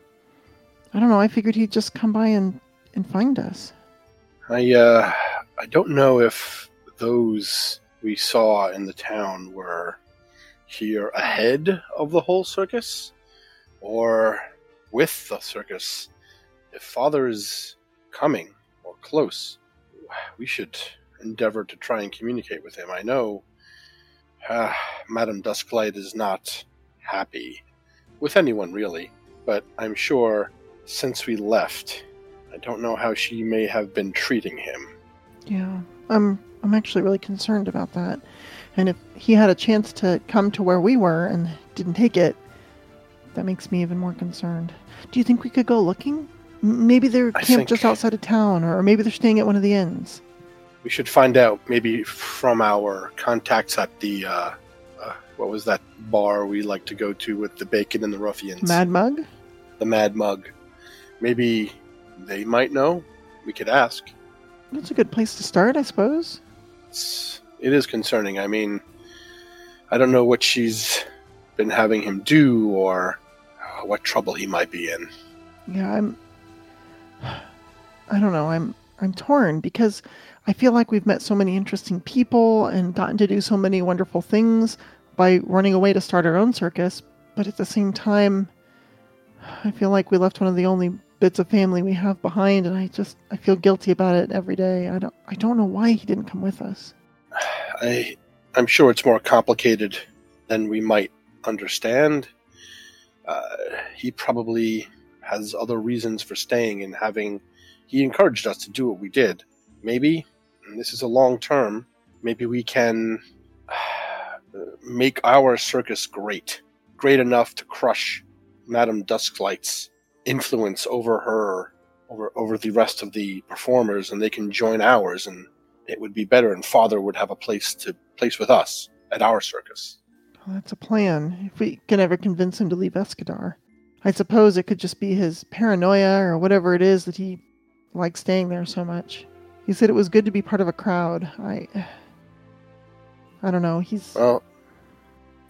I don't know. I figured he'd just come by and and find us. I uh, I don't know if those we saw in the town were here ahead of the whole circus, or with the circus. If Father is coming or close, we should endeavor to try and communicate with him. I know uh, Madame Dusklight is not happy with anyone really, but I'm sure since we left, I don't know how she may have been treating him. Yeah. I'm I'm actually really concerned about that. And if he had a chance to come to where we were and didn't take it, that makes me even more concerned. Do you think we could go looking? Maybe they're I camped just outside of town, or maybe they're staying at one of the inns. We should find out maybe from our contacts at the uh, uh, what was that bar we like to go to with the bacon and the ruffians? Mad Mug? the Mad Mug. Maybe they might know. We could ask. That's a good place to start, I suppose. It's, it is concerning. I mean, I don't know what she's been having him do or uh, what trouble he might be in. Yeah, I'm. I don't know. I'm I'm torn because I feel like we've met so many interesting people and gotten to do so many wonderful things by running away to start our own circus, but at the same time, I feel like we left one of the only bits of family we have behind, and I just I feel guilty about it every day. I don't I don't know why he didn't come with us. I, I'm sure it's more complicated than we might understand. Uh, he probably has other reasons for staying and having. He encouraged us to do what we did. Maybe, this is a long term, maybe we can make our circus great. Great enough to crush Madame Dusklight's influence over her, over, over the rest of the performers, and they can join ours and it would be better and father would have a place to place with us at our circus Well, that's a plan. If we can ever convince him to leave Escadar, I suppose it could just be his paranoia or whatever it is that he likes staying there so much. He said it was good to be part of a crowd. I, I don't know. He's well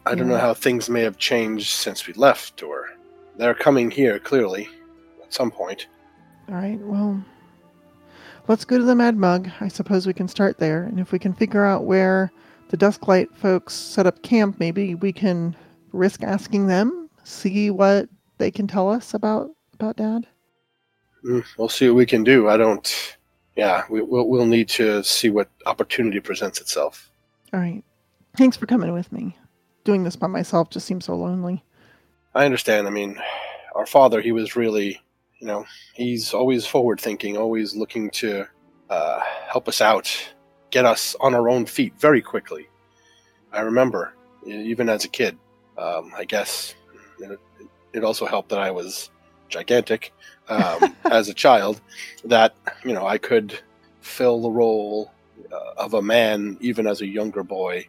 i don't know how things may have changed since we left or they're coming here clearly at some point all right. Well, let's go to the Mad Mug. I suppose we can start there, and if we can figure out where the Dusklight folks set up camp, maybe we can risk asking them, see what they can tell us about about Dad. Mm, we'll see what we can do i don't yeah we, we'll, we'll need to see what opportunity presents itself All right. Thanks for coming with me. Doing this by myself just seems so lonely. I understand. I mean our father he was really you know he's always forward thinking always looking to uh, help us out get us on our own feet very quickly. I remember even as a kid um, i guess it, it also helped that i was gigantic um, as a child that you know i could fill the role uh, of a man even as a younger boy.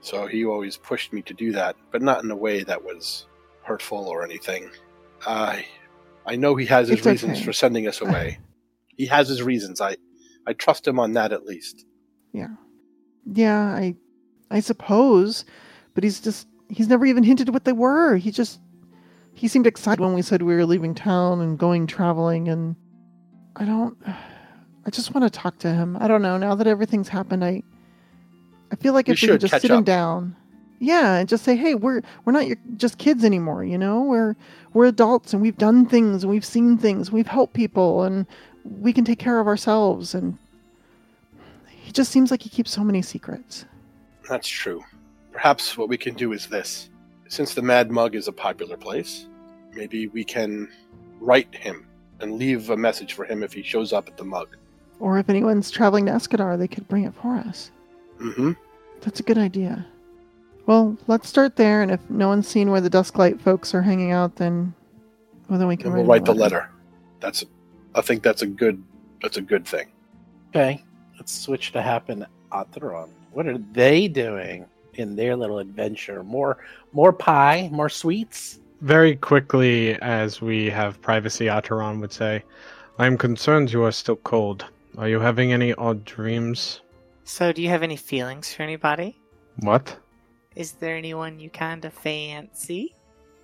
So he always pushed me to do that but not in a way that was hurtful or anything i i know he has his It's reasons okay. for sending us away he has his reasons i i trust him on that at least Yeah, Yeah, I I suppose, but he's just he's never even hinted what they were. He just he seemed excited when we said we were leaving town and going traveling and I don't I just want to talk to him. I don't know, now that everything's happened, I I feel like You if we could just sit him down. Yeah, and just say, "Hey, we're we're not your, just kids anymore, you know? We're we're adults and we've done things and we've seen things. We've helped people and we can take care of ourselves and he just seems like he keeps so many secrets. That's true. Perhaps what we can do is this. Since the Mad Mug is a popular place, maybe we can write him and leave a message for him if he shows up at the mug. Or if anyone's traveling to Escadar, they could bring it for us. Mm-hmm. That's a good idea. Well, let's start there, and if no one's seen where the Dusklight folks are hanging out, then well, then we can And we'll write the letter. That's I think that's a good that's a good thing. Okay, let's switch to Happen Otteron. What are they doing in their little adventure? More, more pie, more sweets. Very quickly, as we have privacy, Otteron would say, I'm concerned you are still cold. Are you having any odd dreams? So, do you have any feelings for anybody? What? Is there anyone you kind of fancy?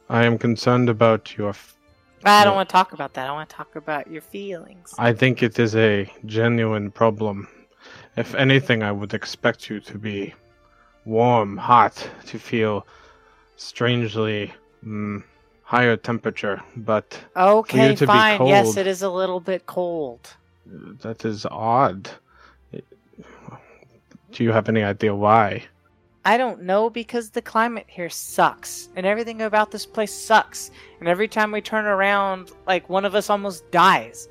I am concerned about your. F- I don't want to talk about that. I want to talk about your feelings. I think it is a genuine problem. If anything, I would expect you to be warm, hot, to feel strangely mm, higher temperature, but Okay, fine. Yes, it is a little bit cold. that is odd. Do you have any idea why? I don't know because the climate here sucks and everything about this place sucks. And every time we turn around, like one of us almost dies.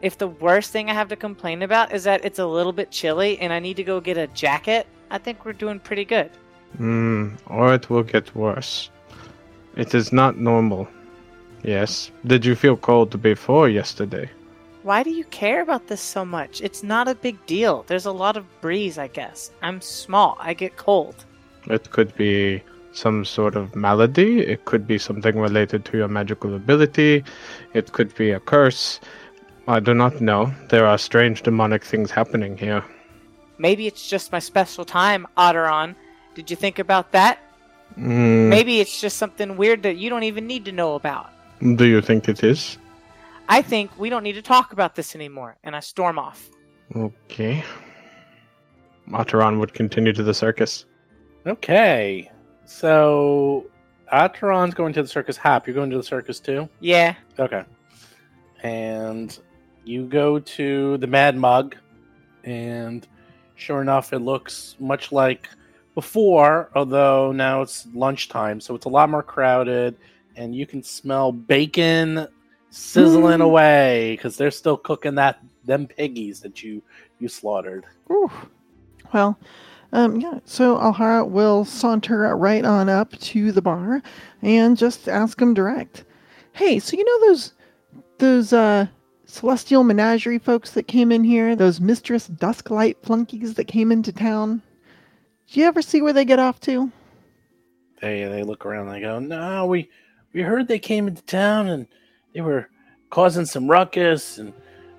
If the worst thing I have to complain about is that it's a little bit chilly and I need to go get a jacket, I think we're doing pretty good. Hmm, or it will get worse. It is not normal. Yes. Did you feel cold before yesterday? Why do you care about this so much? It's not a big deal. There's a lot of breeze, I guess. I'm small. I get cold. It could be some sort of malady. It could be something related to your magical ability. It could be a curse. I do not know. There are strange demonic things happening here. Maybe it's just my special time, Otteron. Did you think about that? Mm, Maybe it's just something weird that you don't even need to know about. do you think it is? I think we don't need to talk about this anymore, and I storm off. Okay. Materan would continue to the circus. Okay. So, Otteron's going to the circus. Hap, you're going to the circus too? Yeah. Okay. And you go to the Mad Mug, and sure enough, it looks much like before, although now it's lunchtime, so it's a lot more crowded, and you can smell bacon sizzling Mm. away because they're still cooking that them piggies that you you slaughtered. Ooh. Well, um, yeah. So Alhara will saunter right on up to the bar and just ask him direct. Hey, so you know those those uh celestial menagerie folks that came in here? Those Mistress Dusklight flunkies that came into town? Do you ever see where they get off to? They they look around and they go, No, we we heard they came into town and they were causing some ruckus and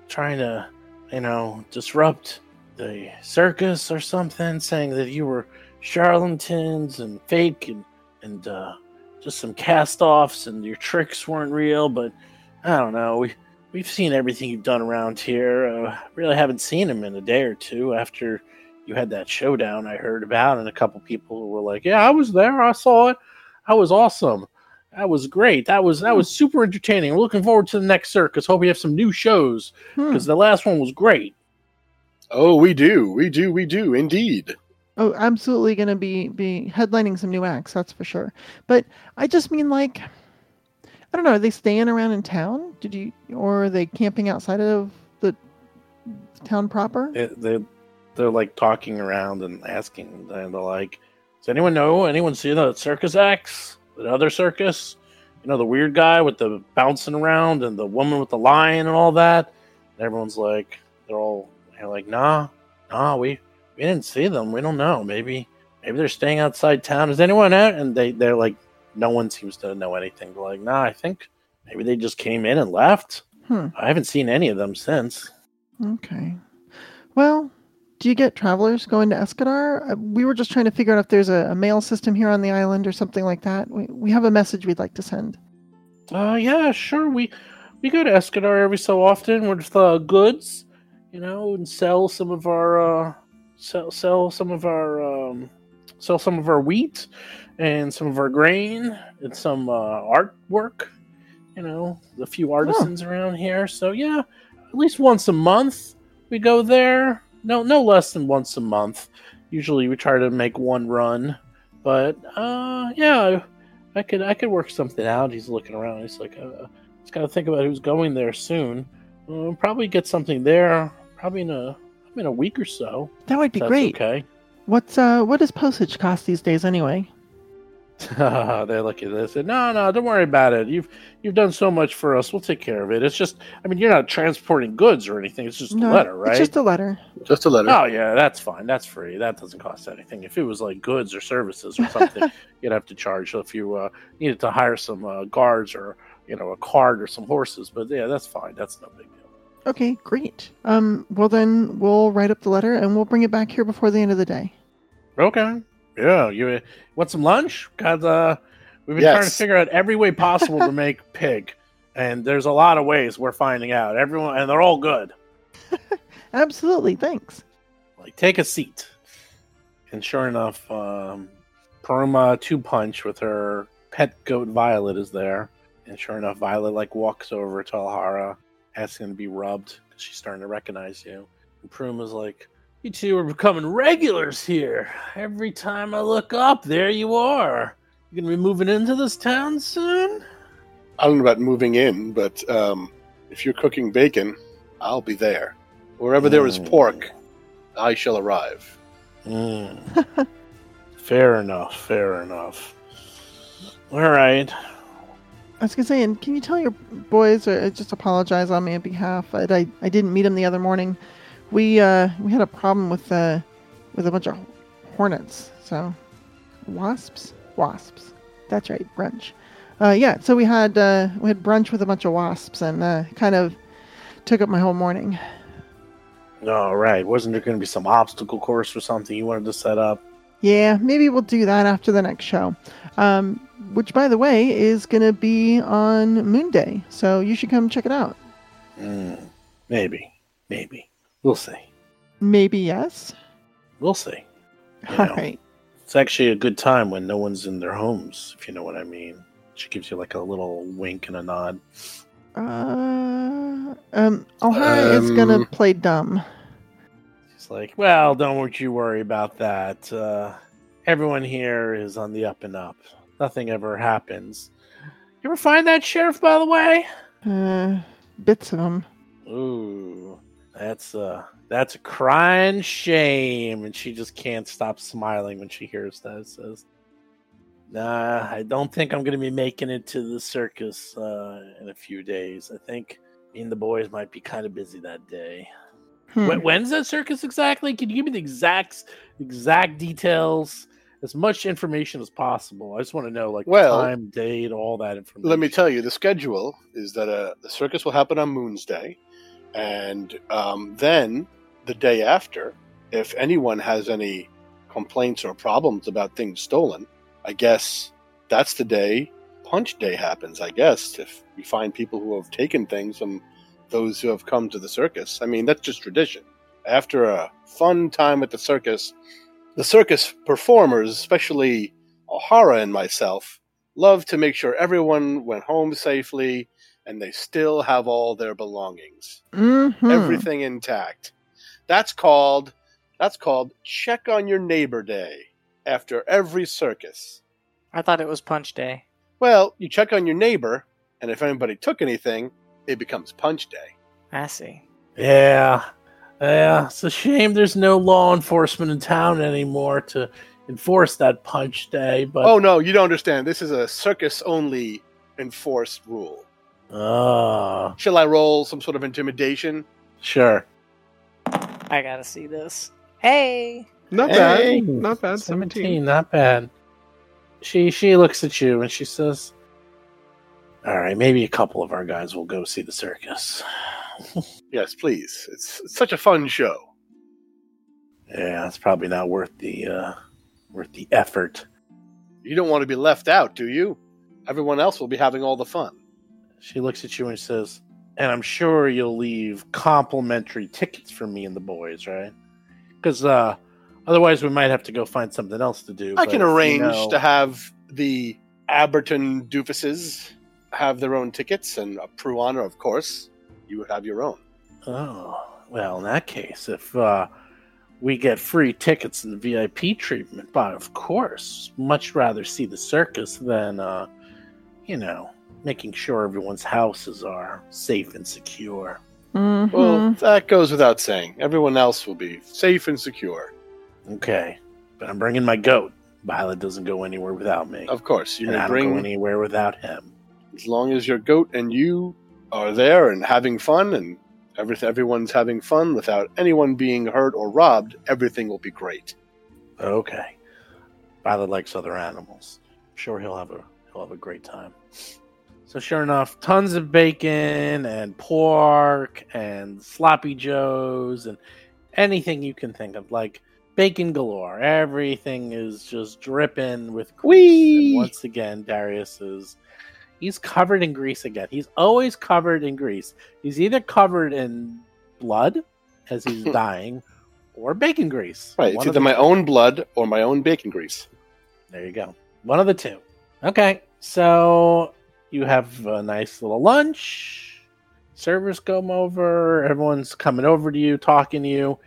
trying to, you know, disrupt the circus or something, saying that you were charlatans and fake and and uh, just some cast offs and your tricks weren't real. But I don't know. We we've seen everything you've done around here. Uh, really haven't seen him in a day or two after you had that showdown I heard about, and a couple people were like, "Yeah, I was there. I saw it. That was awesome. That was great. That was that was super entertaining. We're looking forward to the next circus. Hope we have some new shows Hmm. because the last one was great." Oh, we do, we do, we do, indeed. Oh, absolutely going to be be headlining some new acts, that's for sure. But I just mean like I don't know, are they staying around in town? Did you or are they camping outside of the town proper? They, they they're like talking around and asking, and they're like, "Does anyone know? Anyone see the circus acts? The other circus? You know, the weird guy with the bouncing around and the woman with the lion and all that." And everyone's like, they're all they're like, "Nah, nah, we we didn't see them. We don't know. Maybe maybe they're staying outside town. Is anyone out?" And they they're like, no one seems to know anything. They're like, "Nah, I think maybe they just came in and left. Hmm. I haven't seen any of them since." Okay. Well, do you get travelers going to Escadar? Uh, We were just trying to figure out if there's a, a mail system here on the island or something like that. We, we have a message we'd like to send. Uh, yeah, sure. We we go to Escadar every so often with uh, goods, you know, and sell some of our uh, sell sell some of our um, sell some of our wheat and some of our grain and some uh, artwork. You know, a few artisans around here. So yeah, at least once a month we go there. No, no less than once a month. Usually we try to make one run, but uh, yeah, I could I could work something out. He's looking around. He's like, uh, he's got to think about who's going there soon. Uh, probably get something there. Probably in a probably in a week or so. That would be that's great. Okay. What's uh what does postage cost these days anyway? they look at this and no, no, don't worry about it. You've you've done so much for us. We'll take care of it. It's just, I mean, you're not transporting goods or anything. It's just no, a letter, right? It's just a letter. Just a letter. Oh yeah, that's fine. That's free. That doesn't cost anything. If it was like goods or services or something, you'd have to charge. If you uh, needed to hire some uh, guards or you know a cart or some horses, but yeah, that's fine. That's no big deal. Okay, great. Um, well then we'll write up the letter and we'll bring it back here before the end of the day. Okay. Yeah. You want some lunch? Cause uh, we've been trying to figure out every way possible to make pig, and there's a lot of ways we're finding out. Everyone, and they're all good. Absolutely, thanks. like take a seat and sure enough um Pruana two punch with her pet goat violet is there and sure enough violet like walks over to alhara asking to be rubbed because she's starting to recognize you and Pruana's like you two are becoming regulars here every time i look up there you are you gonna be moving into this town soon I don't know about moving in, but um, if you're cooking bacon, I'll be there. Wherever there is Mm. pork, I shall arrive. Mm. fair enough. Fair enough. All right. I was gonna say, and can you tell your boys, or uh, just apologize on my behalf? I, I, I didn't meet them the other morning. We uh, we had a problem with uh, with a bunch of hornets. So wasps, wasps. That's right, brunch. Uh, yeah. So we had uh, we had brunch with a bunch of wasps, and uh, kind of took up my whole morning. All right. Wasn't there going to be some obstacle course or something you wanted to set up? Yeah, maybe we'll do that after the next show. Um, which, by the way, is gonna be on Moon Day. So you should come check it out. Mm, maybe. Maybe. We'll see. Maybe yes. We'll see. All Yeah. right. It's actually a good time when no one's in their homes, if you know what I mean. She gives you like a little wink and a nod. Uh, um, O'Hara is gonna Um, play dumb. She's like, Well, don't you worry about that. Uh, everyone here is on the up and up. Nothing ever happens. You ever find that sheriff, by the way? Uh, bits of him. Ooh, that's uh that's a crying shame, and she just can't stop smiling when she hears that. It says, "Nah, I don't think I'm gonna be making it to the circus uh, in a few days. I think me and the boys might be kind of busy that day. Hmm. When's that circus exactly? Can you give me the exact exact details?" As much information as possible. I just want to know, like, Well, time, date, all that information. Let me tell you, the schedule is that uh, the circus will happen on Moon's Day, and um, then the day after, if anyone has any complaints or problems about things stolen, I guess that's the day Punch Day happens. I guess if we find people who have taken things from those who have come to the circus, I mean that's just tradition. After a fun time at the circus, the circus performers, especially O'Hara and myself, love to make sure everyone went home safely and they still have all their belongings Mhm. everything intact that's called that's called check on your neighbor day after every circus I thought it was Punch Day. well you check on your neighbor and if anybody took anything it becomes punch day I see. Yeah, yeah. It's a shame there's no law enforcement in town anymore to enforce that punch day. But oh no you don't understand this is a circus only enforced rule oh, shall i roll some sort of intimidation sure. I gotta see this. Hey, Not Hey, bad. Not bad. 17. not bad. She she looks at you and she says, "All right, maybe a couple of our guys will go see the circus." yes please it's, it's such a fun show Yeah, it's probably not worth the uh, worth the effort. you don't want to be left out do you everyone else will be having all the fun She looks at you and says, "And I'm sure you'll leave complimentary tickets for me and the boys, right? Because uh, otherwise, we might have to go find something else to do." I but can if you arrange know- to have the Abberton doofuses have their own tickets, and a Pruana, of course, you would have your own. Oh well, in that case, if uh, we get free tickets and the VIP treatment, but of course, much rather see the circus than, uh, you know, making sure everyone's houses are safe and secure. Mhm. Well, that goes without saying. Everyone else will be safe and secure. Okay, but I'm bringing my goat. Violet doesn't go anywhere without me. Of course, you and may I don't go bring anywhere without him. as long as your goat and you are there and having fun, and every, everyone's having fun without anyone being hurt or robbed. Everything will be great. Okay. Violet likes other animals. I'm sure he'll have a he'll have a great time. So sure enough, tons of bacon and pork and sloppy joes and anything you can think of, like bacon galore. Everything is just dripping with grease. Once again, Darius is he's covered in grease again. He's always covered in grease. He's either covered in blood as he's dying or bacon grease. Right, it's One of either the my own blood or my own bacon grease. there you go. One of the two. Okay. So you have a nice little lunch. Servers come over. Everyone's coming over to you, talking to you.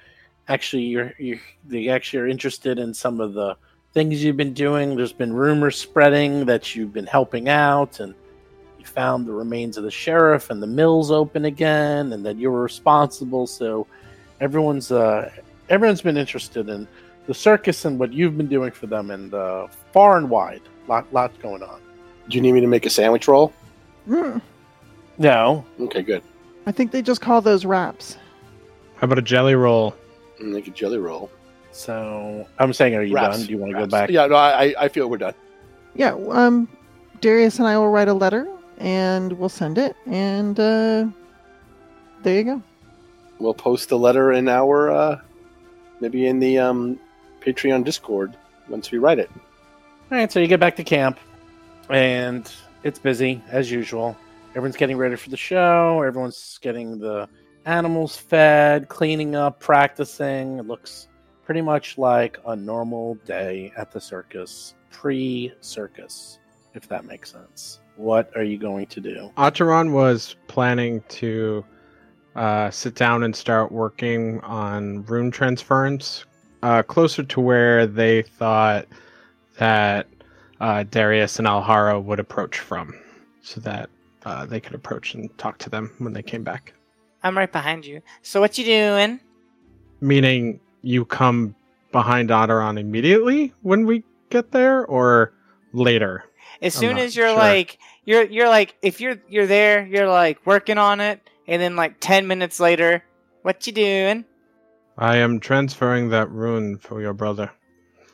Actually, you're, you're they actually are interested in some of the things you've been doing. There's been rumors spreading that you've been helping out, and found the remains of the sheriff and the mills open again, and that you were responsible. So everyone's uh, everyone's been interested in the circus and what you've been doing for them, and uh, far and wide, lot lots going on. Do you need me to make a sandwich roll? Mm, No, Okay, good. I think they just call those wraps. How about a jelly roll? Make a jelly roll. so I'm saying, are you Wraps. done? Do you want to go back? Yeah, no, I, I feel we're done. Yeah, um, Darius and I will write a letter and we'll send it, and uh, there you go. We'll post the letter in our, uh, maybe in the um, Patreon Discord once we write it. All right, so you get back to camp, and it's busy as usual. Everyone's getting ready for the show. Everyone's getting the animals fed, cleaning up, practicing. It looks pretty much like a normal day at the circus, pre-circus, if that makes sense. What are you going to do? Otteron was planning to uh, sit down and start working on rune transference uh, closer to where they thought that uh, Darius and Alhara would approach from, so that uh, they could approach and talk to them when they came back. I'm right behind you. So what you doing? Meaning you come behind Otteron immediately when we get there, or later? As soon as you're sure. like you're you're like if you're you're there, you're like working on it, and then like ten minutes later, what you doing? I am transferring that rune for your brother.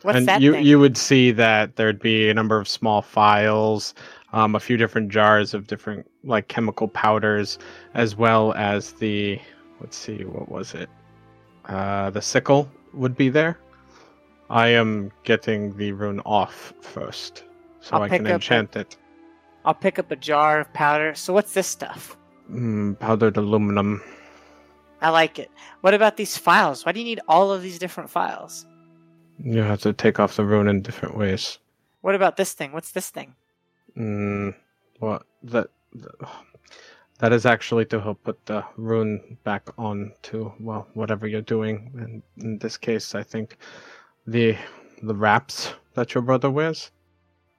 What's and that you thing? you would see that there'd be a number of small files, um, a few different jars of different like chemical powders, as well as the let's see what was it, uh, the sickle would be there. I am getting the rune off first, so I'll I can enchant it. I'll pick up a jar of powder. So what's this stuff? Mm, powdered aluminum. I like it. What about these files? Why do you need all of these different files? You have to take off the rune in different ways. What about this thing? What's this thing? Mm, what that that is actually to help put the rune back on to well whatever you're doing. And in this case, I think the the wraps that your brother wears.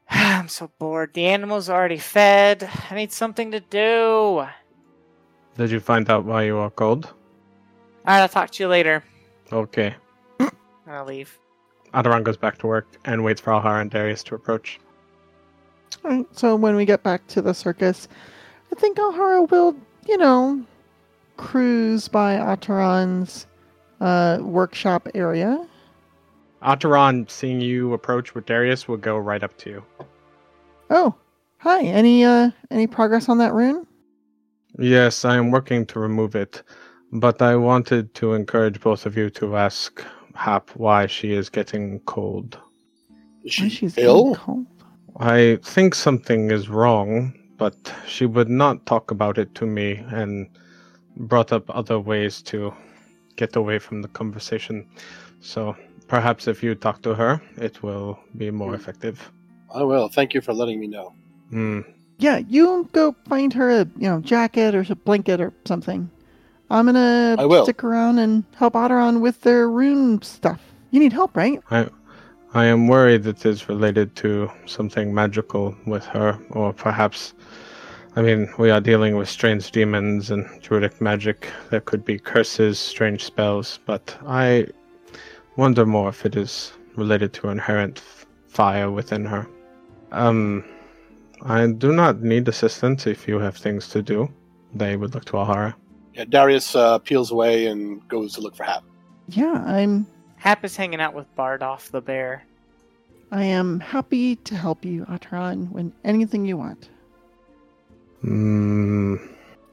I'm so bored. The animals are already fed. I need something to do. Did you find out why you are cold? Alright, I'll talk to you later. Okay. I'll leave. Otteron goes back to work and waits for Alhara and Darius to approach. Alright, so when we get back to the circus, I think Alhara will, you know, cruise by Otteron's uh, workshop area. Otteron, seeing you approach with Darius, will go right up to you. Oh, hi. Any uh any progress on that rune? Yes, I am working to remove it, but I wanted to encourage both of you to ask Hap why she is getting cold. Is she she's ill? cold. I think something is wrong, but she would not talk about it to me and brought up other ways to get away from the conversation. So perhaps if you talk to her, it will be more effective. I will. Thank you for letting me know. Hmm. Yeah, you go find her a you know jacket or a blanket or something. I'm gonna I will. stick around and help Otteron with their rune stuff. You need help, right? I, I am worried that it is related to something magical with her, or perhaps, I mean, we are dealing with strange demons and druidic magic. There could be curses, strange spells, but I wonder more if it is related to inherent f- fire within her. Um, I do not need assistance if you have things to do. They would look to Alhara. Yeah, Darius uh, peels away and goes to look for Hap. Yeah, I'm. Hap is hanging out with Bardoff the bear. I am happy to help you, Otteron, when anything you want. Hmm.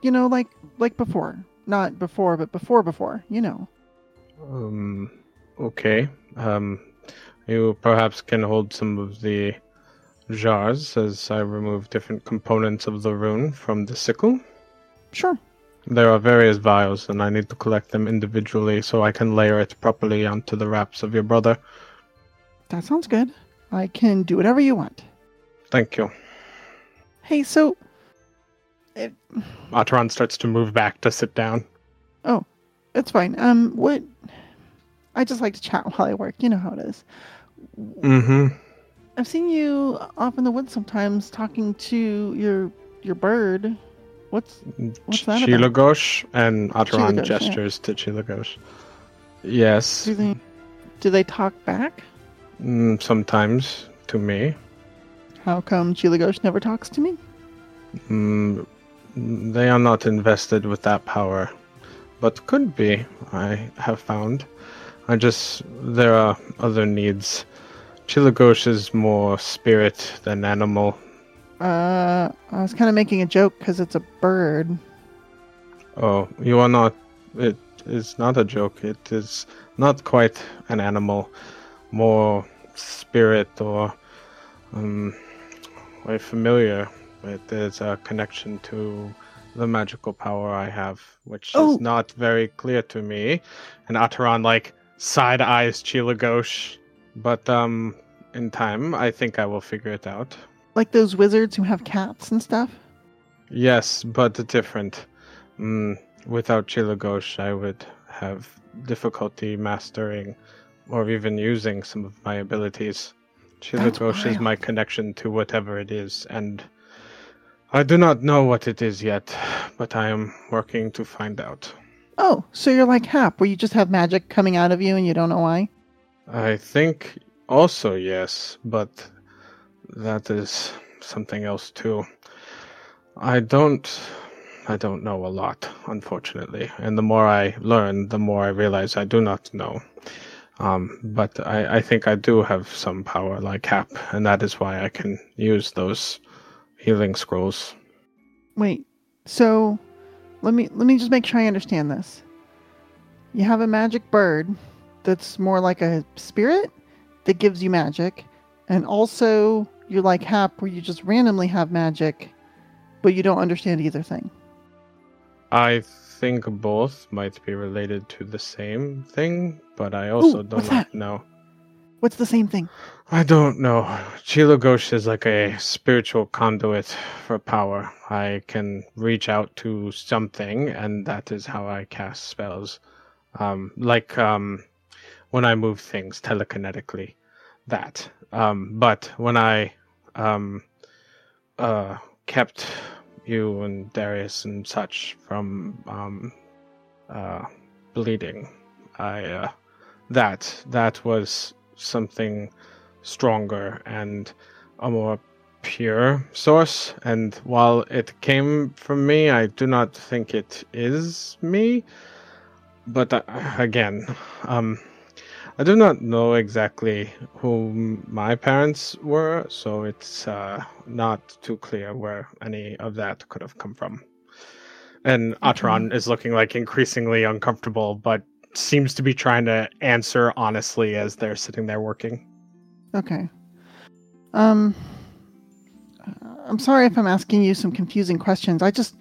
You know, like like before. Not before, but before before. You know. Um, okay. Um, you perhaps can hold some of the jars as I remove different components of the rune from the sickle. Sure. There are various vials, and I need to collect them individually so I can layer it properly onto the wraps of your brother. That sounds good. I can do whatever you want. Thank you. Hey, so. It, Otteron starts to move back to sit down. Oh. that's fine. Um, what? I just like to chat while I work. You know how it is. Mm-hmm. I've seen you off in the woods sometimes talking to your your bird. What's What's that about? Chilagosh and Otteron Chilagosh, yeah. gestures to Chilagosh. Yes, do they do they talk back? mm, sometimes to me. How come Chilagosh never talks to me? Mm, they are not invested with that power, but could be. I have found. I just there are other needs. Chilagosh is more spirit than animal. Uh, I was kind of making a joke because it's a bird. Oh, you are not. It is not a joke. It is not quite an animal, more spirit or um, very familiar. It is a connection to the magical power I have, which Oh. is not very clear to me. And Otteron like side eyes Chilagosh, but um, in time, I think I will figure it out. Like those wizards who have cats and stuff. Yes, but different. Mm, without Chilagosh, I would have difficulty mastering or even using some of my abilities. Chilagosh is my connection to whatever it is, and I do not know what it is yet, but I am working to find out. Oh, so you're like Hap, where you just have magic coming out of you and you don't know why? I think also yes, but that is something else too. I don't I don't know a lot, unfortunately. And the more I learn, the more I realize I do not know. Um, but I, I think I do have some power like Hap, and that is why I can use those healing scrolls. Wait. So, let me let me just make sure I understand this. You have a magic bird that's more like a spirit that gives you magic, and also you're like Hap, where you just randomly have magic, but you don't understand either thing. I think both might be related to the same thing, but I also Ooh, do what's not that? know. What's the same thing? I don't know. Chilagosh is like a spiritual conduit for power. I can reach out to something, and that is how I cast spells. Um, like um, when I move things telekinetically, that. Um, but when I um, uh, kept you and Darius and such from um, uh, bleeding, I uh, that that was something stronger and a more pure source. And while it came from me, I do not think it is me. But uh, again, um, I do not know exactly who my parents were, so it's uh, not too clear where any of that could have come from. And Otteron is looking like increasingly uncomfortable, but seems to be trying to answer honestly as they're sitting there working. Okay. Um, I'm sorry if I'm asking you some confusing questions. I just,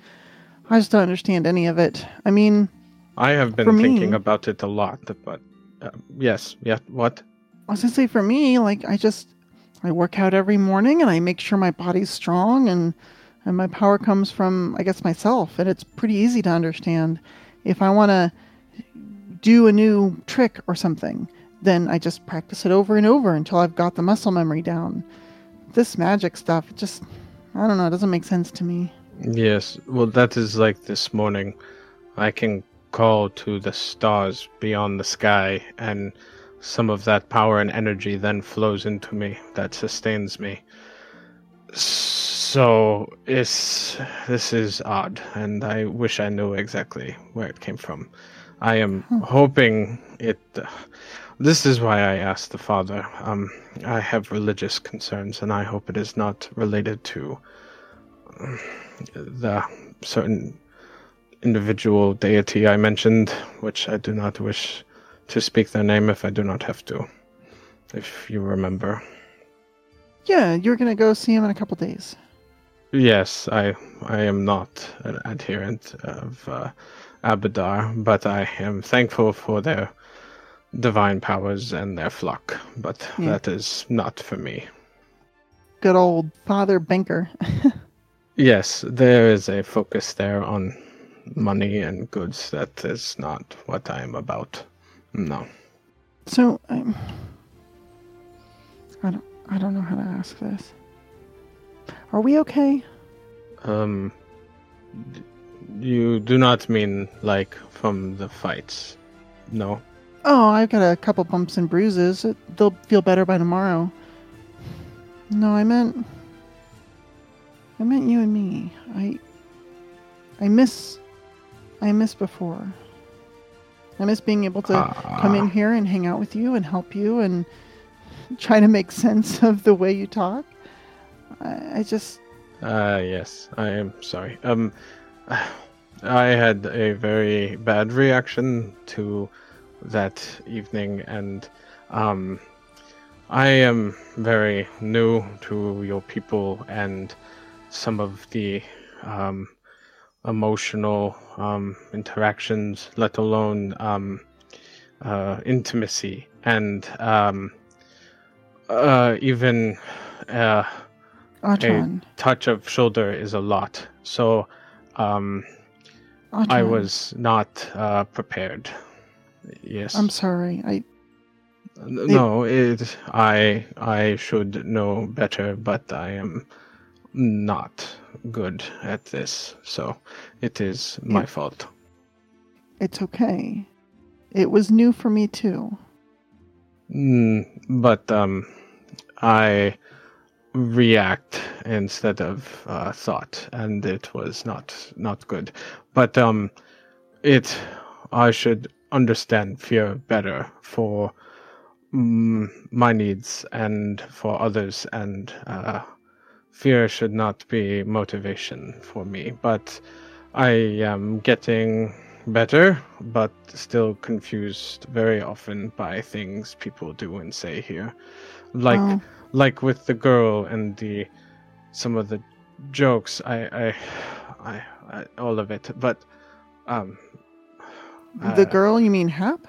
I just don't understand any of it. I mean, I have been For me- thinking about it a lot, but uh, yes, yeah, what? I was gonna say for me, like I just, I work out every morning and I make sure my body's strong and, and my power comes from, I guess, myself. And it's pretty easy to understand. If I want to do a new trick or something, then I just practice it over and over until I've got the muscle memory down. This magic stuff, it just, I don't know, it doesn't make sense to me. Yes, well, that is like this morning. I can call to the stars beyond the sky, and some of that power and energy then flows into me that sustains me. So it's this is odd, and I wish I knew exactly where it came from. I am hoping it. Uh, this is why I asked the father. Um, I have religious concerns, and I hope it is not related to um, the certain individual deity I mentioned, which I do not wish to speak their name if I do not have to. If you remember. Yeah, you're gonna go see him in a couple days. Yes, I I am not an adherent of uh, Abadar, but I am thankful for their divine powers and their flock. But Yeah. that is not for me. Good old Father Banker. Yes, there is a focus there on money and goods. That is not what I am about. No. So, um, I don't, I don't know how to ask this. Are we okay? Um, d- you do not mean like from the fights, no? Oh, I've got a couple bumps and bruises. They'll feel better by tomorrow. No, I meant. I meant you and me. I. I miss. I miss before. I miss being able to come in Ah. here and hang out with you and help you and try to make sense of the way you talk. I, I just. Uh, yes, I am sorry. Um, I had a very bad reaction to that evening, and um, I am very new to your people and some of the um, emotional um, interactions, let alone um, uh, intimacy, and um, uh, even. Uh, Otteron. touch of shoulder is a lot. So um, I was not uh, prepared. Yes. I'm sorry. I. no, it I I should know better, but I am not good at this. So it is my Yeah. fault. It's okay. It was new for me too. Mm, but um, I react instead of uh, thought, and it was not not good. But um, it I should understand fear better for mm, my needs and for others, and uh, fear should not be motivation for me. But I am getting better, but still confused very often by things people do and say here. Like Oh. Like with the girl and the some of the jokes I I, I, I all of it but um the uh, girl, you mean Hap?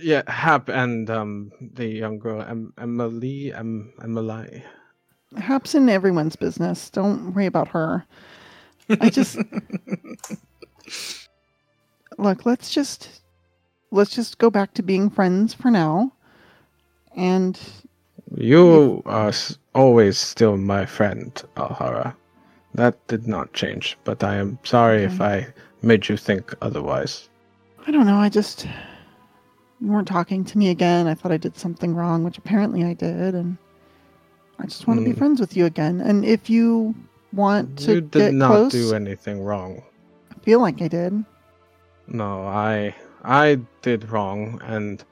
yeah hap and um the young girl em- emily em- emily Hap's in everyone's business. Don't worry about her. I just look. Let's just let's just go back to being friends for now. And you are s- always still my friend alhara that did not change but i am sorry if i made you think otherwise I don't know. I just you weren't talking to me again. I thought I did something wrong, which apparently I did, and I just want to be Mm. friends with you again. And if you want to you did not close, do anything wrong I feel like I did. No, I I did wrong and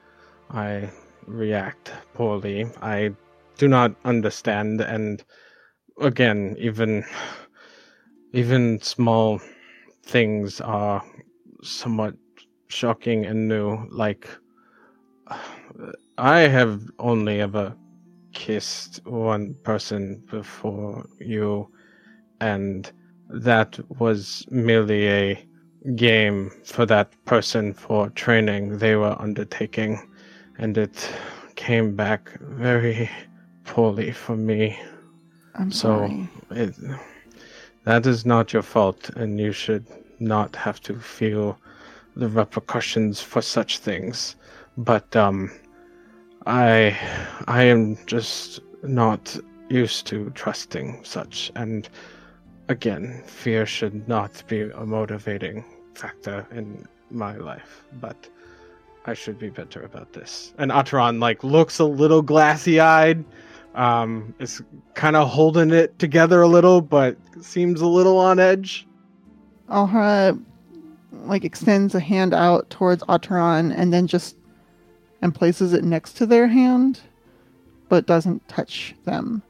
I react poorly. I do not understand and again even even small things are somewhat shocking and new like I have only ever kissed one person before you and that was merely a game for that person for training they were undertaking, and it came back very poorly for me. I'm So sorry. it, that is not your fault, and you should not have to feel the repercussions for such things. But um, I, I am just not used to trusting such, and again, fear should not be a motivating factor in my life. But I should be better about this. And Otteron like looks a little glassy eyed. Um, is kind of holding it together a little, but seems a little on edge. Alhara like extends a hand out towards Otteron and then just and places it next to their hand, but doesn't touch them.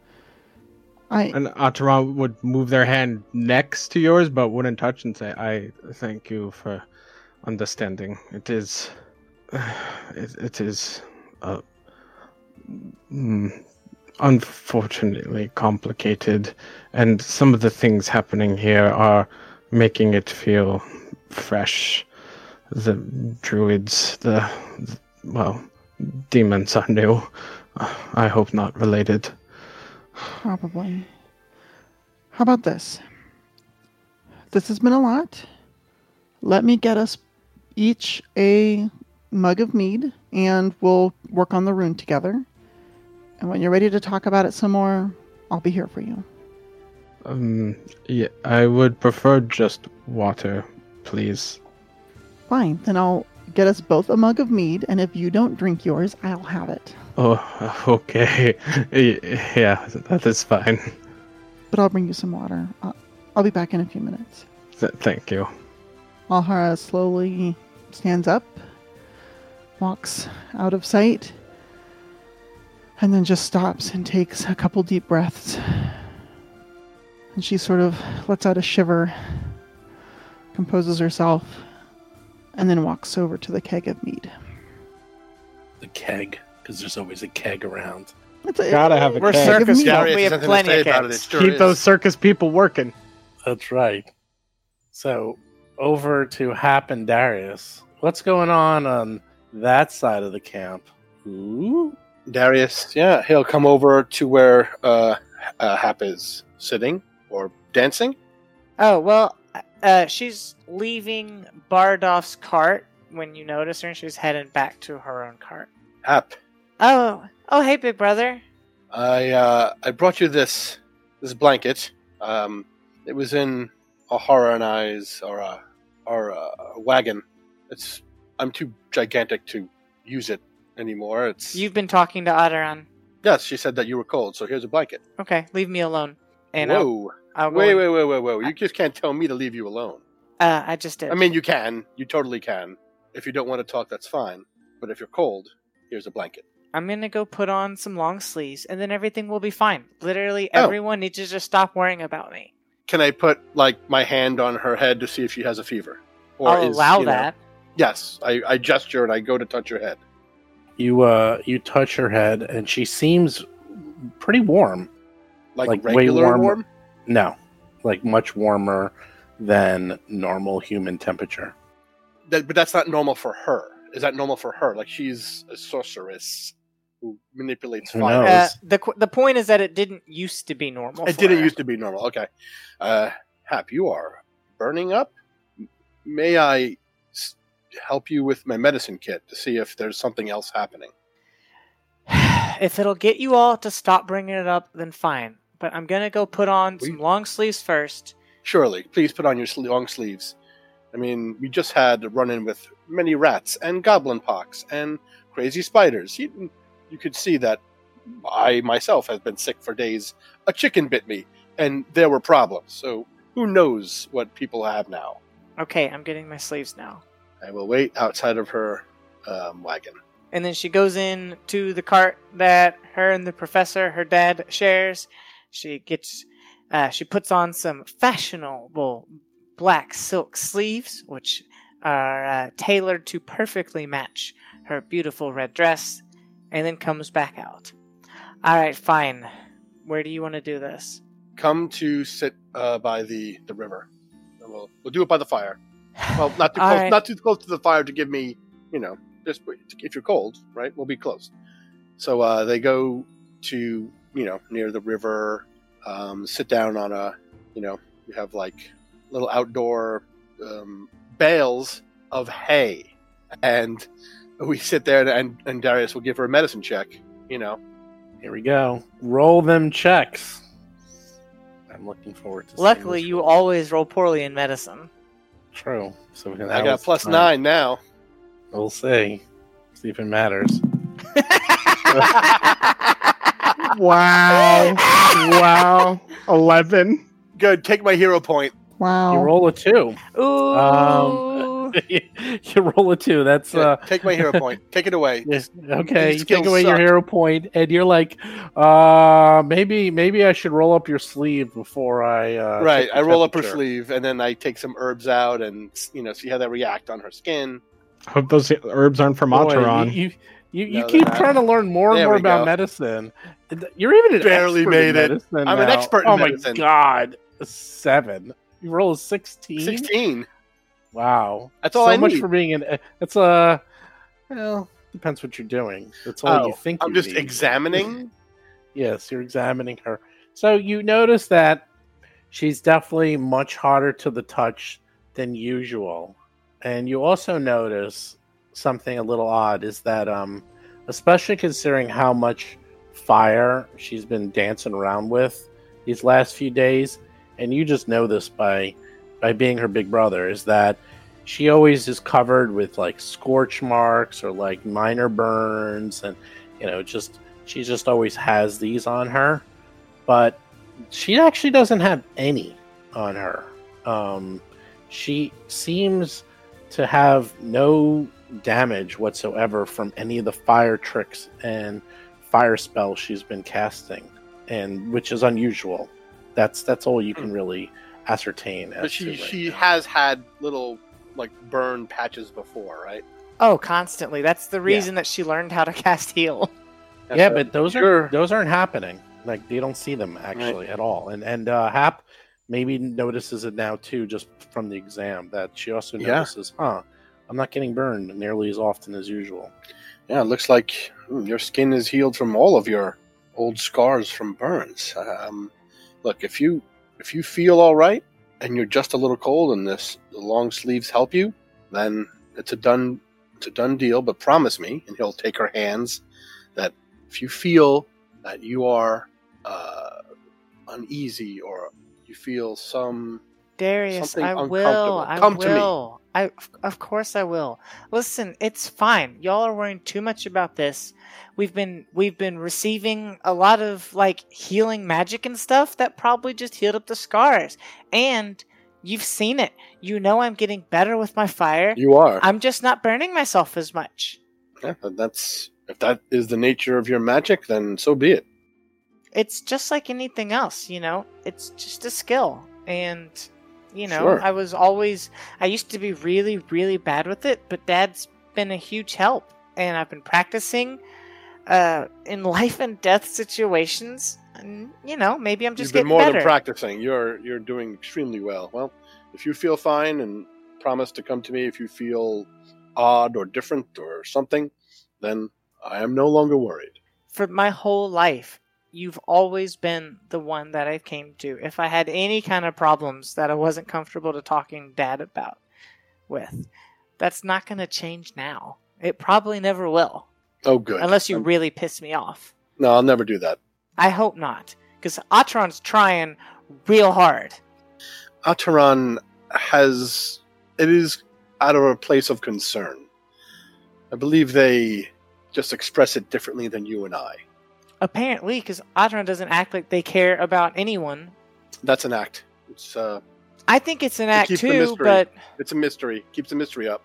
I And Otteron would move their hand next to yours, but wouldn't touch and say, "I thank you for understanding. It is, it, it is, uh, mm, unfortunately complicated, and some of the things happening here are making it feel fresh. The druids, the, the well, demons are new. I hope not related." Probably. How about this? This has been a lot. Let me get us each a mug of mead and we'll work on the rune together. And when you're ready to talk about it some more, I'll be here for you. Um, yeah, I would prefer just water, please. Fine, then I'll get us both a mug of mead, and if you don't drink yours, I'll have it. Oh, okay. Yeah, that is fine. But I'll bring you some water. I'll, I'll be back in a few minutes. Th- thank you. Alhara slowly stands up, walks out of sight, and then just stops and takes a couple deep breaths. And she sort of lets out a shiver, composes herself, and then walks over to the keg of mead. The keg, because there's always a keg around. It's a, Gotta have a We're keg. circus Give me- folk. We have plenty of kegs. Sure Keep is. those circus people working. That's right. So over to Hap and Darius. What's going on on that side of the camp? Ooh. Darius, yeah, he'll come over to where uh, uh, Hap is sitting or dancing. Oh well, uh, she's leaving Bardolph's cart when you notice her, and she's heading back to her own cart. Hap, Oh, oh, hey, big brother. I uh, I brought you this this blanket. Um, it was in Alhara and I's or a or a wagon. It's I'm too gigantic to use it anymore. It's You've been talking to Otteron. yes. She said that you were cold, so here's a blanket. Okay, leave me alone. And I'll, Whoa! I'll go. Wait, wait, wait, wait, wait! You just can't tell me to leave you alone. Uh, I just did. I mean, you can. You totally can. If you don't want to talk, that's fine. But if you're cold, here's a blanket. I'm gonna go put on some long sleeves, and then everything will be fine. Literally, Oh. everyone needs to just stop worrying about me. Can I put like my hand on her head to see if she has a fever? I'll is, allow you know- that. Yes, I, I gesture and I go to touch her head. You uh you touch her head and she seems pretty warm. Like, Like, way regular warm- warm. No. Like much warmer than normal human temperature. That, but that's not normal for her. Is that normal for her? Like she's a sorceress who manipulates Who fire. knows? Uh, the the point is that it didn't used to be normal. It for didn't her. used to be normal. Okay. Uh, Hap, you are burning up. May I s- help you with my medicine kit to see if there's something else happening? if it'll get you all to stop bringing it up, then fine. But I'm gonna go put on We- some long sleeves first. Surely, please put on your long sleeves. I mean, we just had a run in with many rats and goblin pox and crazy spiders. You, you could see that I myself have been sick for days. A chicken bit me, and there were problems. So who knows what people have now? Okay, I'm getting my sleeves now. I will wait outside of her um, wagon. And then she goes in to the cart that her and the professor, her dad, shares. She gets, uh, she puts on some fashionable black silk sleeves, which are uh, tailored to perfectly match her beautiful red dress, and then comes back out. All right, fine. Where do you want to do this? Come to sit uh, by the, the river. We'll we'll do it by the fire. Well, not too close, right. not too close to the fire to give me, you know, just if you're cold, right? We'll be close. So uh, they go to you know near the river, um, sit down on a, you know, you have like little outdoor um, bales of hay, and we sit there and and Darius will give her a medicine check. You know, Here we go. Roll them checks. I'm looking forward to seeing Luckily, you roll. always roll poorly in medicine. True. So we can, I got plus fine. nine now. We'll see. See if it matters. Wow. wow. 11. Good. Take my hero point. Wow. You roll a two. Ooh. Um, you roll a two. That's Good. uh. Take my hero point. Take it away. Yes, okay, These you take skills away your hero point, and you're like, uh, maybe, maybe I should roll up your sleeve before I. Uh, right. I roll up her sleeve and then I take some herbs out and you know see how they react on her skin. Hope those herbs aren't from Boy, Otteron. You, you, you, you No, keep trying to learn more and There more about go. medicine. You're even an Barely made in it. I'm an expert in oh medicine. my god, a seven. You roll a sixteen. Sixteen. Wow, That's all so I much need. for being an. It's a. Well, depends what you're doing. That's all Oh, you think. I'm you just need. examining. Yes, you're examining her. So you notice that she's definitely much harder to the touch than usual. And you also notice something a little odd is that um especially considering how much fire she's been dancing around with these last few days, and you just know this by by being her big brother, is that she always is covered with like scorch marks or like minor burns, and you know, just she just always has these on her, but she actually doesn't have any on her. Um, she seems to have no damage whatsoever from any of the fire tricks and fire spells she's been casting, and which is unusual. That's that's all you can really ascertain. But as she right she now. has had little like burn patches before, right? Oh, constantly. That's the reason that she learned how to cast heal. That's yeah, a- but those sure. are those aren't happening. Like you don't see them actually at all. And and uh, Hap maybe notices it now too, just from the exam. That she also Yeah. notices, huh? I'm not getting burned nearly as often as usual. Yeah, it looks like hmm, your skin is healed from all of your old scars from burns. Um, look, if you if you feel all right and you're just a little cold and this the long sleeves help you, then it's a done it's a done deal. But promise me, and he'll take her hands, that if you feel that you are uh, uneasy or you feel some Darius, Something I will. uncomfortable. I Come to me. will. I of course I will. Listen, it's fine. Y'all are worrying too much about this. We've been we've been receiving a lot of like healing magic and stuff that probably just healed up the scars. And you've seen it. You know I'm getting better with my fire. you are. I'm just not burning myself as much. Yeah, that's if that is the nature of your magic, then so be it. It's just like anything else, you know. It's just a skill. And you know, Sure. I was always I used to be really really bad with it, but dad's been a huge help and I've been practicing uh in life and death situations. And you know, maybe I'm just You've been getting more better. than practicing. You're you're doing extremely well. Well, if you feel fine and promise to come to me if you feel odd or different or something, then I am no longer worried. For my whole life, you've always been the one that I came to if I had any kind of problems that I wasn't comfortable to talking dad about with. That's not going to change now. It probably never will. Oh, good. Unless you Um, really piss me off. no, I'll never do that. I hope not. Because Otteron's trying real hard. Otteron has it is out of a place of concern. I believe they just express it differently than you and I. Apparently, because Otteron doesn't act like they care about anyone. That's an act. It's uh, I think it's an act too, mystery. but it's a mystery. Keeps the mystery up.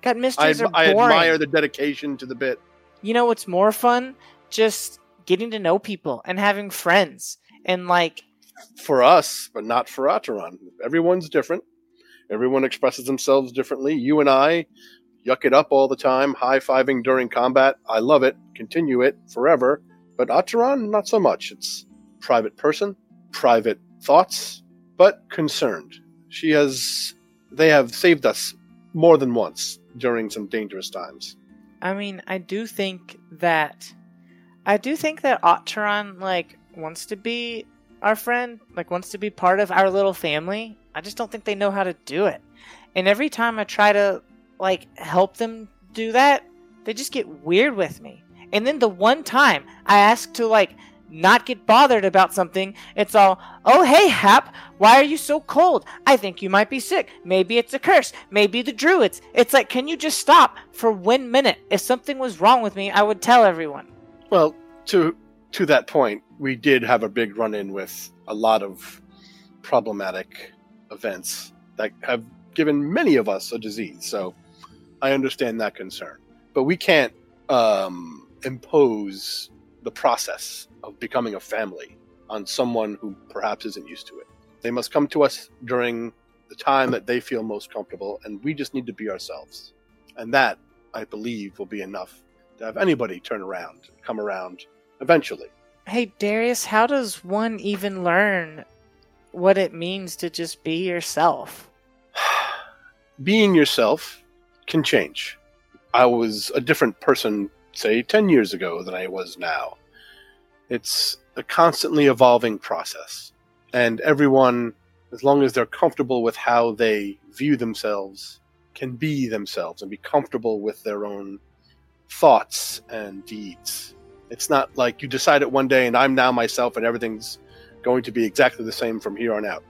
God, I, mysteries adm- are I admire the dedication to the bit. you know what's more fun? Just getting to know people and having friends and like for us, but not for Otteron. Everyone's different. Everyone expresses themselves differently. You and I yuck it up all the time, high fiving during combat. I love it. Continue it forever. But Otteron, not so much. It's private person, private thoughts, but concerned. She has. They have saved us more than once during some dangerous times. I mean, I do think that I do think that Otteron like wants to be our friend, like wants to be part of our little family. I just don't think they know how to do it. And every time I try to like help them do that, they just get weird with me. And then the one time I ask to like not get bothered about something, it's all, "Oh, hey, Hap, why are you so cold? I think you might be sick. Maybe it's a curse. Maybe the druids." It's like, "Can you just stop for one minute? If something was wrong with me, I would tell everyone." Well, to to that point, we did have a big run in with a lot of problematic events that have given many of us a disease. So I understand that concern, but we can't um, impose the process of becoming a family on someone who perhaps isn't used to it. They must come to us during the time that they feel most comfortable, and we just need to be ourselves. And that, I believe, will be enough to have anybody turn around, come around eventually. Hey, Darius, how does one even learn what it means to just be yourself? Being yourself can change. I was a different person, say, 10 years ago than I was now. It's a constantly evolving process. And everyone, as long as they're comfortable with how they view themselves, can be themselves and be comfortable with their own thoughts and deeds. It's not like you decide it one day and I'm now myself and everything's going to be exactly the same from here on out.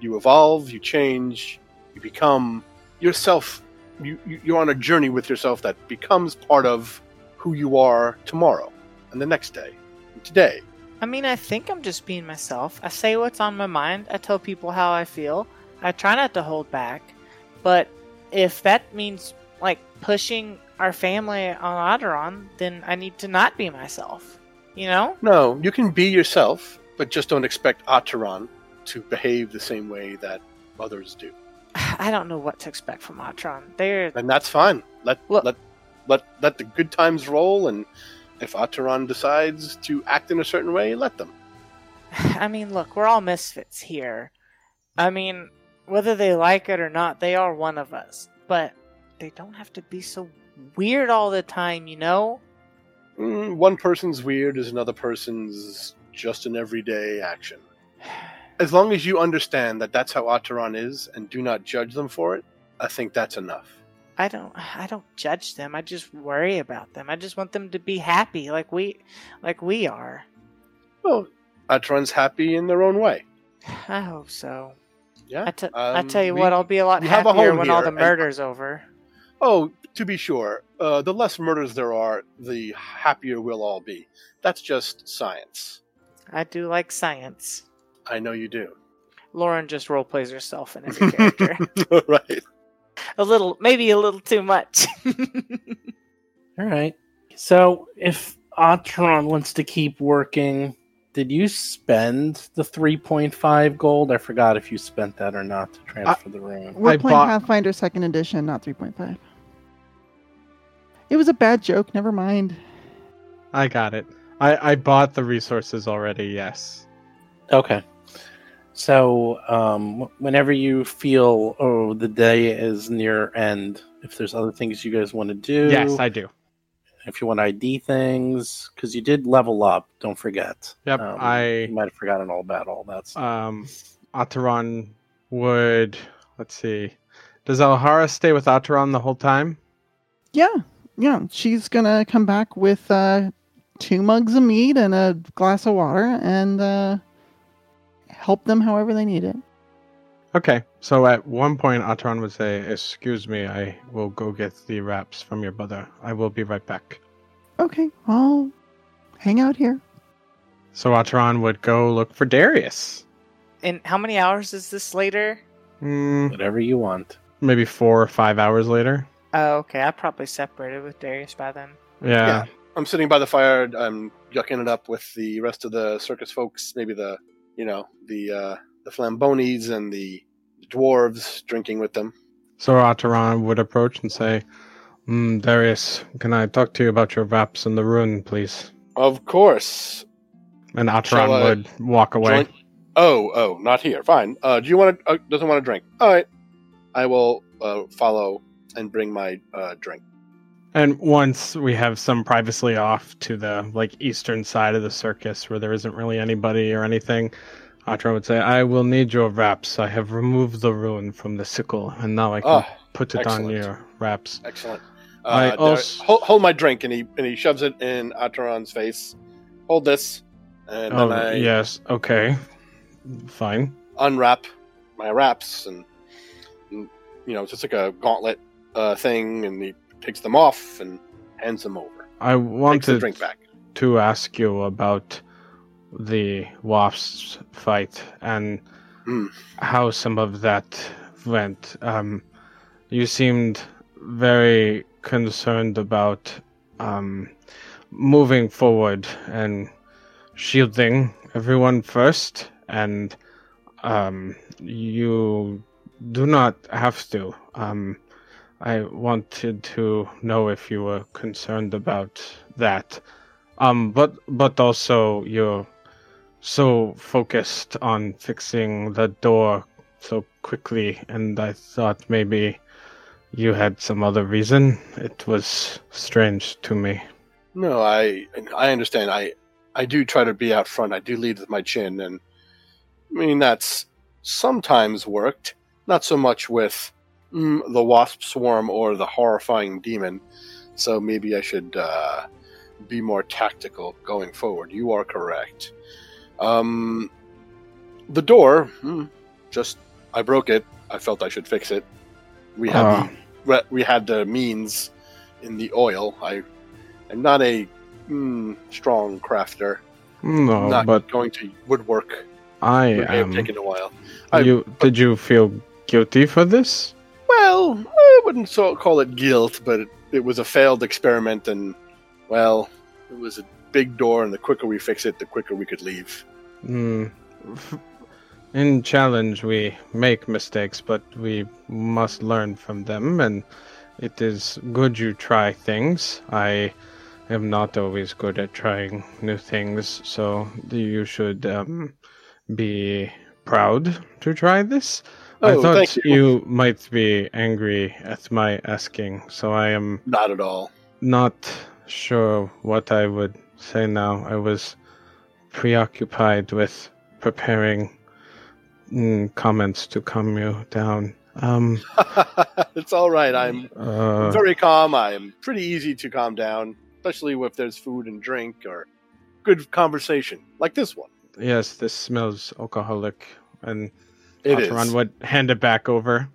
you evolve, you change, you become yourself. You, you- you're on a journey with yourself that becomes part of who you are tomorrow and the next day and today. I mean, I think I'm just being myself. I say what's on my mind. I tell people how I feel. I try not to hold back. But if that means like pushing our family on Otteron, then I need to not be myself. You know? No, you can be yourself, but just don't expect Otteron to behave the same way that others do. I don't know what to expect from Otteron. They're And that's fine. Let Look- let let let the good times roll and if Otteron decides to act in a certain way, let them. I mean, look, we're all misfits here. I mean, whether they like it or not, they are one of us. But they don't have to be so weird all the time, you know? Mm, one person's weird is another person's just an everyday action. As long as you understand that that's how Otteron is and do not judge them for it, I think that's enough. I don't I don't judge them. I just worry about them. I just want them to be happy like we like we are. Well, Otteron's happy in their own way. I hope so. Yeah. I, t- I Um, tell you we- what, I'll be a lot a happier home when all the and- murder's over. Oh, to be sure, uh, the less murders there are, the happier we'll all be. That's just science. I do like science. I know you do. Loren just role plays herself in every character. right. A little, maybe a little too much. All right. So if Otteron wants to keep working, did you spend the 3.5 gold? I forgot if you spent that or not to transfer the rune. We're I playing bought- Pathfinder Second Edition, not 3.5. It was a bad joke. Never mind. I got it. I, I bought the resources already, yes. Okay. So, um, whenever you feel, oh, the day is near end, if there's other things you guys want to do, Yes, I do. if you want to ID things, because you did level up, don't forget. Yep, Um, I- might have forgotten all about all that stuff. Um, Otteron would. Let's see. Does Alhara stay with Otteron the whole time? Yeah, yeah. She's gonna come back with uh, two mugs of meat and a glass of water and uh, help them however they need it. Okay, so at one point, Otteron would say, Excuse me, I will go get the wraps from your brother. I will be right back. Okay, I'll hang out here. So Otteron would go look for Darius. and how many hours is this later? Hmm, Whatever you want. maybe four or five hours later. Oh, okay. I probably separated with Darius by then. Yeah. I'm sitting by the fire. I'm yucking it up with the rest of the circus folks. Maybe the, you know, the uh, the flambonis and the dwarves drinking with them. So Otteron would approach and say, mm, Darius, can I talk to you about your wraps in the rune, please? Of course. And Otteron would walk away. Join- Oh, oh, not here. Fine. Uh, do you want to? Uh, doesn't want to drink. All right. I will uh, follow and bring my uh, drink. And once we have some privacy off to the like eastern side of the circus where there isn't really anybody or anything, Otteron would say, I will need your wraps. I have removed the rune from the sickle, and now I can Oh, put it on your wraps. excellent. I Uh, there- also- hold, hold my drink, and he and he shoves it in Otteron's face. Hold this, and Oh, then I yes, okay. Fine. unwrap my wraps, and, and, you know, it's just like a gauntlet uh, thing, and he takes them off and hands them over. I wanted to ask you about the wasps fight and Hmm. how some of that went. Um, you seemed very concerned about um, moving forward and shielding everyone first, and um, you do not have to. Um, I wanted to know if you were concerned about that. Um, but but also you're so focused on fixing the door so quickly, and I thought maybe you had some other reason. It was strange to me. No, I I understand. I I do try to be out front. I do lead with my chin, and I mean that's sometimes worked. Not so much with mm, the wasp swarm or the horrifying demon. So maybe I should uh, be more tactical going forward. You are correct. Um, the door, hmm, just I broke it. I felt I should fix it. We had Ah. the we had the means in the oil. I am not a mm, strong crafter. No, not but going to woodwork. I It may have am. taken a while. I- You did you feel guilty for this? Well, I wouldn't so call it guilt, but it, it was a failed experiment, and well, it was a big door, and the quicker we fix it, the quicker we could leave. F- In challenge, we make mistakes, but we must learn from them, and it is good you try things. I am not always good at trying new things, so you should um, be proud to try this. I Oh, thought you. you might be angry at my asking, so I am Not at all. not sure what I would say now. I was preoccupied with preparing mm, comments to calm you down. Um, it's all right. I'm uh, very calm. I am pretty easy to calm down, especially if there's food and drink or good conversation like this one. yes, this smells alcoholic, and It. Otteron would hand it back over.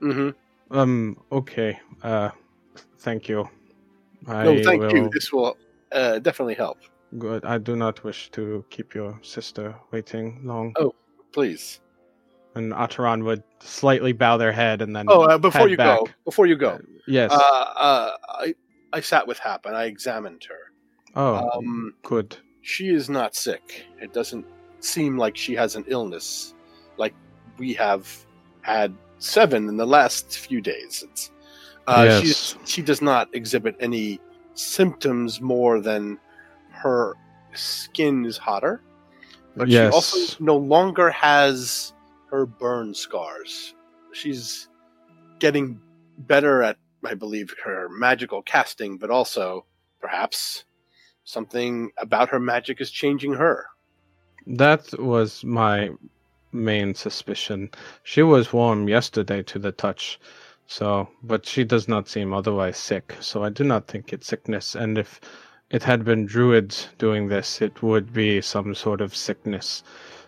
hmm Um, okay. Uh, thank you. I No, thank you. This will uh, definitely help. Good. I do not wish to keep your sister waiting long. Oh. Please. And Otteron would slightly bow their head and then. Oh, uh, before you back. go, before you go, Yes. uh, uh, I I sat with Hap and I examined her. oh, Um, good. she is not sick. It doesn't seem like she has an illness like we have had seven in the last few days. It's uh, Yes. she's, she does not exhibit any symptoms more than her skin is hotter, but Yes. she also no longer has her burn scars. She's getting better at, I believe, her magical casting, but also perhaps something about her magic is changing her. That was my main suspicion. She was warm yesterday to the touch, so but she does not seem otherwise sick. So I do not think it's sickness. And if it had been druids doing this, it would be some sort of sickness.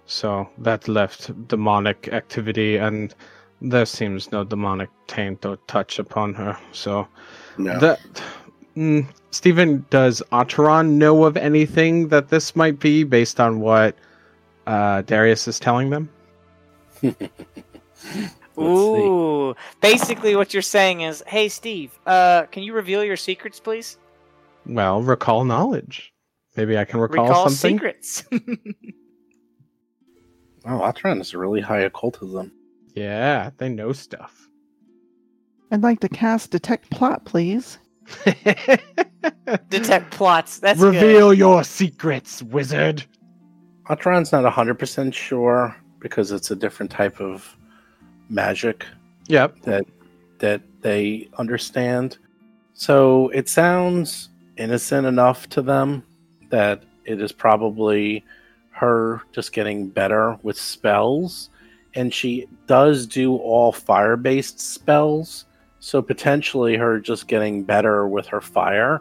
So that left demonic activity, and there seems no demonic taint or touch upon her. So No. that mm, Stephen, does Otteron know of anything that this might be based on what uh, Darius is telling them? Ooh. Basically, what you're saying is, hey, Steve, uh, can you reveal your secrets, please? Well, recall knowledge. Maybe I can recall, Recall something. secrets. Oh, Otteron is really high occultism. Yeah, they know stuff. I'd like to cast detect plot, please. Detect plots. That's good. Reveal your secrets, wizard. Otteron's not 100% sure because it's a different type of magic Yep. that that they understand. So it sounds innocent enough to them that it is probably her just getting better with spells and she does do all fire-based spells. So potentially her just getting better with her fire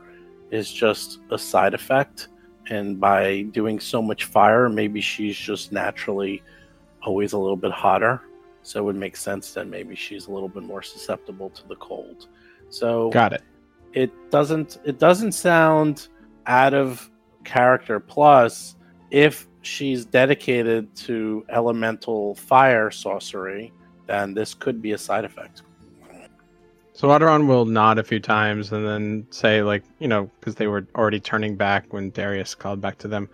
is just a side effect and by doing so much fire maybe she's just naturally always a little bit hotter so it would make sense that maybe she's a little bit more susceptible to the cold so Got it. it doesn't it doesn't sound out of character plus if she's dedicated to elemental fire sorcery then this could be a side effect So Otteron will nod a few times and then say, like, you know, because they were already turning back when Darius called back to them.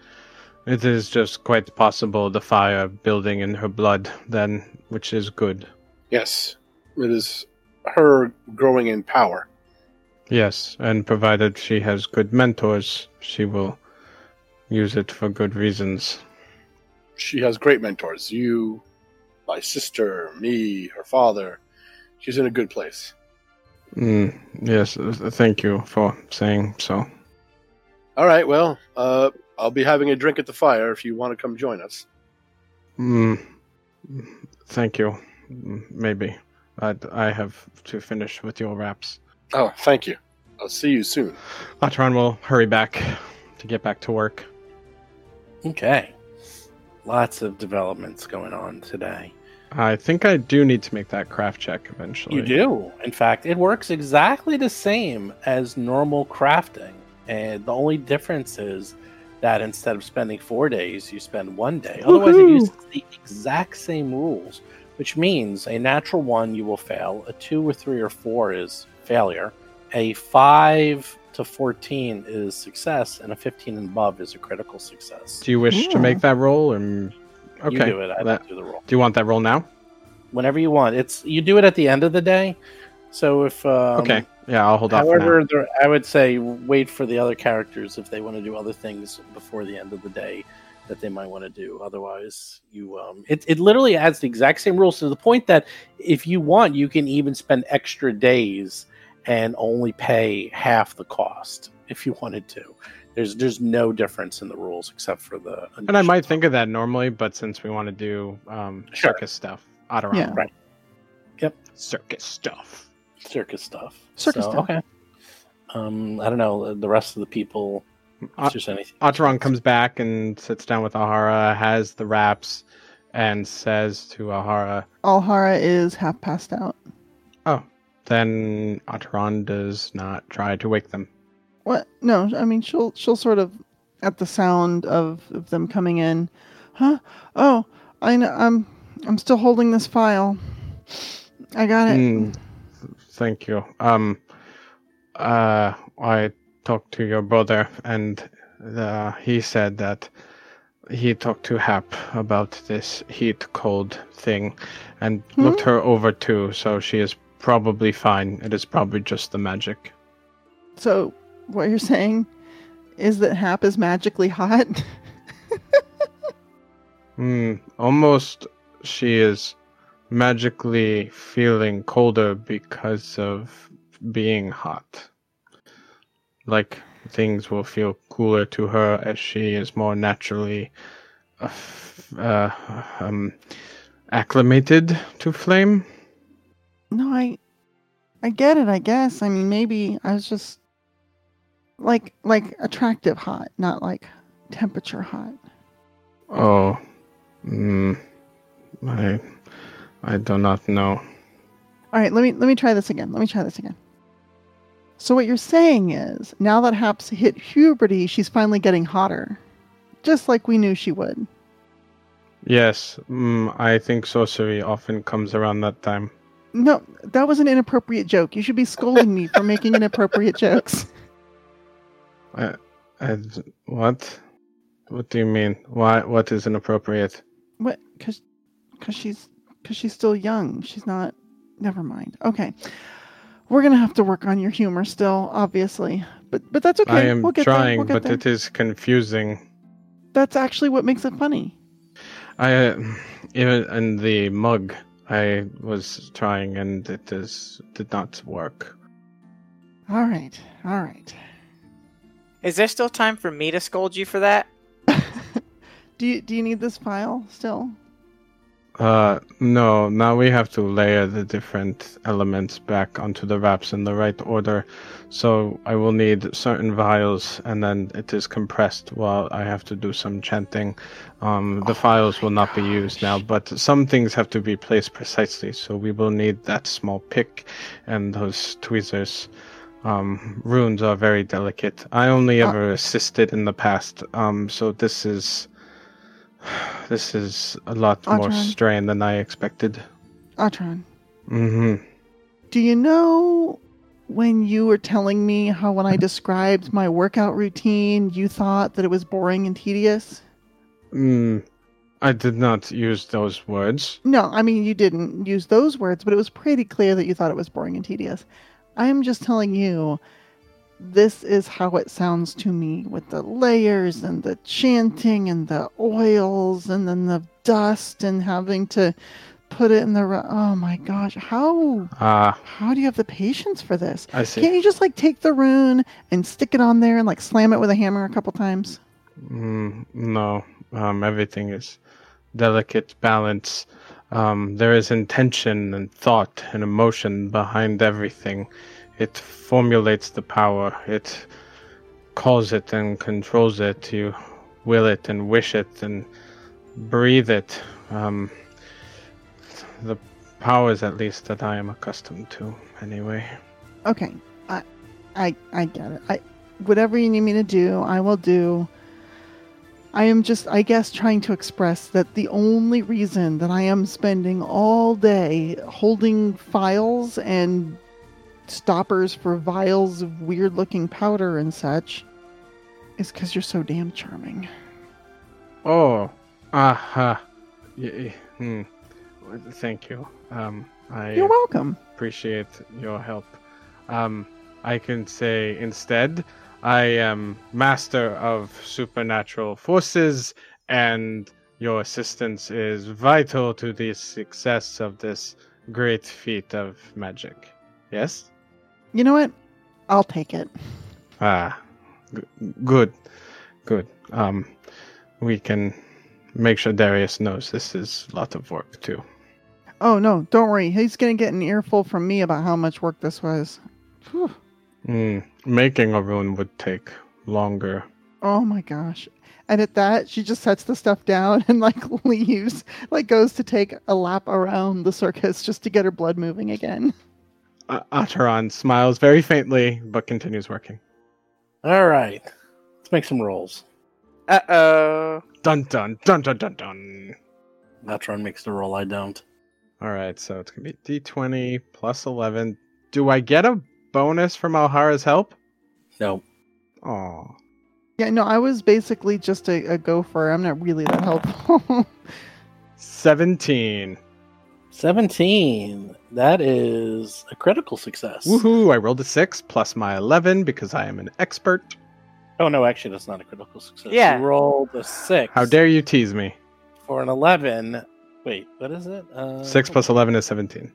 It is just quite possible the fire building in her blood, then, which is good. Yes, it is her growing in power. Yes, and provided she has good mentors, she will use it for good reasons. She has great mentors. You, my sister, me, her father. She's in a good place. Mm, yes, th- thank you for saying so. All right, well, uh, I'll be having a drink at the fire if you want to come join us. Mm, thank you. Mm, Maybe. But I have to finish with your wraps. Oh, thank you. I'll see you soon. Otteron will hurry back to get back to work. Okay. Lots of developments going on today. I think I do need to make that craft check eventually. You do. In fact, it works exactly the same as normal crafting. And the only difference is that instead of spending four days, you spend one day. Otherwise, it Woohoo! uses the exact same rules, which means a natural one, you will fail. A two or three or four is failure. A five to 14 is success, and a 15 and above is a critical success. Do you wish to make that roll? Or... mm, Okay. You do it. I That- don't do the roll. Do you want that roll now? Whenever you want. It's You do it at the end of the day. So if. Um, okay. Yeah, I'll hold off. However, there, I would say wait for the other characters if they want to do other things before the end of the day that they might want to do. Otherwise, you um, it it literally adds the exact same rules to the point that if you want, you can even spend extra days and only pay half the cost if you wanted to. There's there's no difference in the rules except for the. And I might think of that normally, but since we want to do um, Sure. circus stuff, Otteron. Yeah. Right. Yep. Circus stuff. Circus stuff. Circus So, stuff. Okay. Um, I don't know the rest of the people. Uh, If there's anything. Otteron comes back and sits down with Alhara, has the wraps, and says to Alhara, "Alhara is half passed out. "Oh, then Otteron does not try to wake them." What? No, I mean she'll she'll sort of at the sound of, of them coming in. Huh? Oh, I know. I'm I'm still holding this file. I got it. Hmm, thank you. Um, uh, I talked to your brother, and uh, he said that he talked to Hap about this heat cold thing, and Hmm? looked her over too. So she is probably fine. It is probably just the magic. So what you're saying is that Hap is magically hot? Hmm. Almost, she is magically feeling colder because of being hot. Like things will feel cooler to her as she is more naturally uh, uh, um, acclimated to flame. no, I I get it. I guess. I mean, maybe I was just like like attractive hot, not like temperature hot. Oh, mm, I, I do not know. All right, let me let me try this again. Let me try this again. So what you're saying is, now that Hap's hit puberty, she's finally getting hotter, just like we knew she would. Yes, mm, I think sorcery often comes around that time. No, that was an inappropriate joke. You should be scolding me for making inappropriate jokes. I, I, what? What do you mean? Why? What is inappropriate? What? Cause, cause she's, cause she's still young. She's not. Never mind. Okay, we're gonna have to work on your humor still, obviously. But but that's okay. I am we'll get there. trying, We'll get but there. it is confusing. That's actually what makes it funny. I uh, even in the mug, I was trying, and it is did not work. All right. All right. Is there still time for me to scold you for that? do you do you need this file still? Uh, no. Now we have to layer the different elements back onto the wraps in the right order. So I will need certain vials, and then it is compressed while I have to do some chanting. Um, the files will not be used now, but some things have to be placed precisely. So we will need that small pick and those tweezers. Um, runes are very delicate. I only Uh, ever assisted in the past, um, so this is this is a lot more Otteron. strain than I expected. Otteron, hmm do you know when you were telling me how when I described my workout routine, you thought that it was boring and tedious? Mm, I did not use those words. No, I mean you didn't use those words, but it was pretty clear that you thought it was boring and tedious. I'm just telling you this is how it sounds to me with the layers and the chanting and the oils and then the dust and having to put it in the oh my gosh how Ah, how do you have the patience for this I see. can't you just like take the rune and stick it on there and like slam it with a hammer a couple times Mm, no, um, everything is delicate balance. Um, there is intention and thought and emotion behind everything. It formulates the power. It calls it and controls it. You will it and wish it and breathe it. Um, the powers at least that I am accustomed to. Anyway, Okay, I, I, I get it. I, whatever you need me to do, I will do. I am just, I guess, trying to express that the only reason that I am spending all day holding files and stoppers for vials of weird looking powder and such is because you're so damn charming. oh, aha, y- y- hmm. Thank you. Um, I You're welcome. appreciate your help. Um, I can say instead, I am master of supernatural forces, and your assistance is vital to the success of this great feat of magic. Yes? You know what? I'll take it. Ah, g- good, good. Um, we can make sure Darius knows this is a lot of work too. Oh no, don't worry. He's gonna get an earful from me about how much work this was. Whew. Mm, making a rune would take longer. Oh my gosh. And at that, she just sets the stuff down and like leaves, like goes to take a lap around the circus just to get her blood moving again. Uh, Otteron smiles very faintly, but continues working. All right. Let's make some rolls. Uh oh. Dun dun dun dun dun dun. Otteron makes the roll. I don't. All right, so it's gonna be D20 plus 11. Do I get a bonus from Alhara's help? No. Oh, Yeah, no, I was basically just a, a gopher. I'm not really that helpful. 17. 17. That is a critical success. Woohoo! I rolled a six plus my 11 because I am an expert. Oh, no, actually, that's not a critical success. Yeah. You rolled a 6. How dare you tease me? For an 11. Wait, what is it? Uh, Six plus 11 is 17.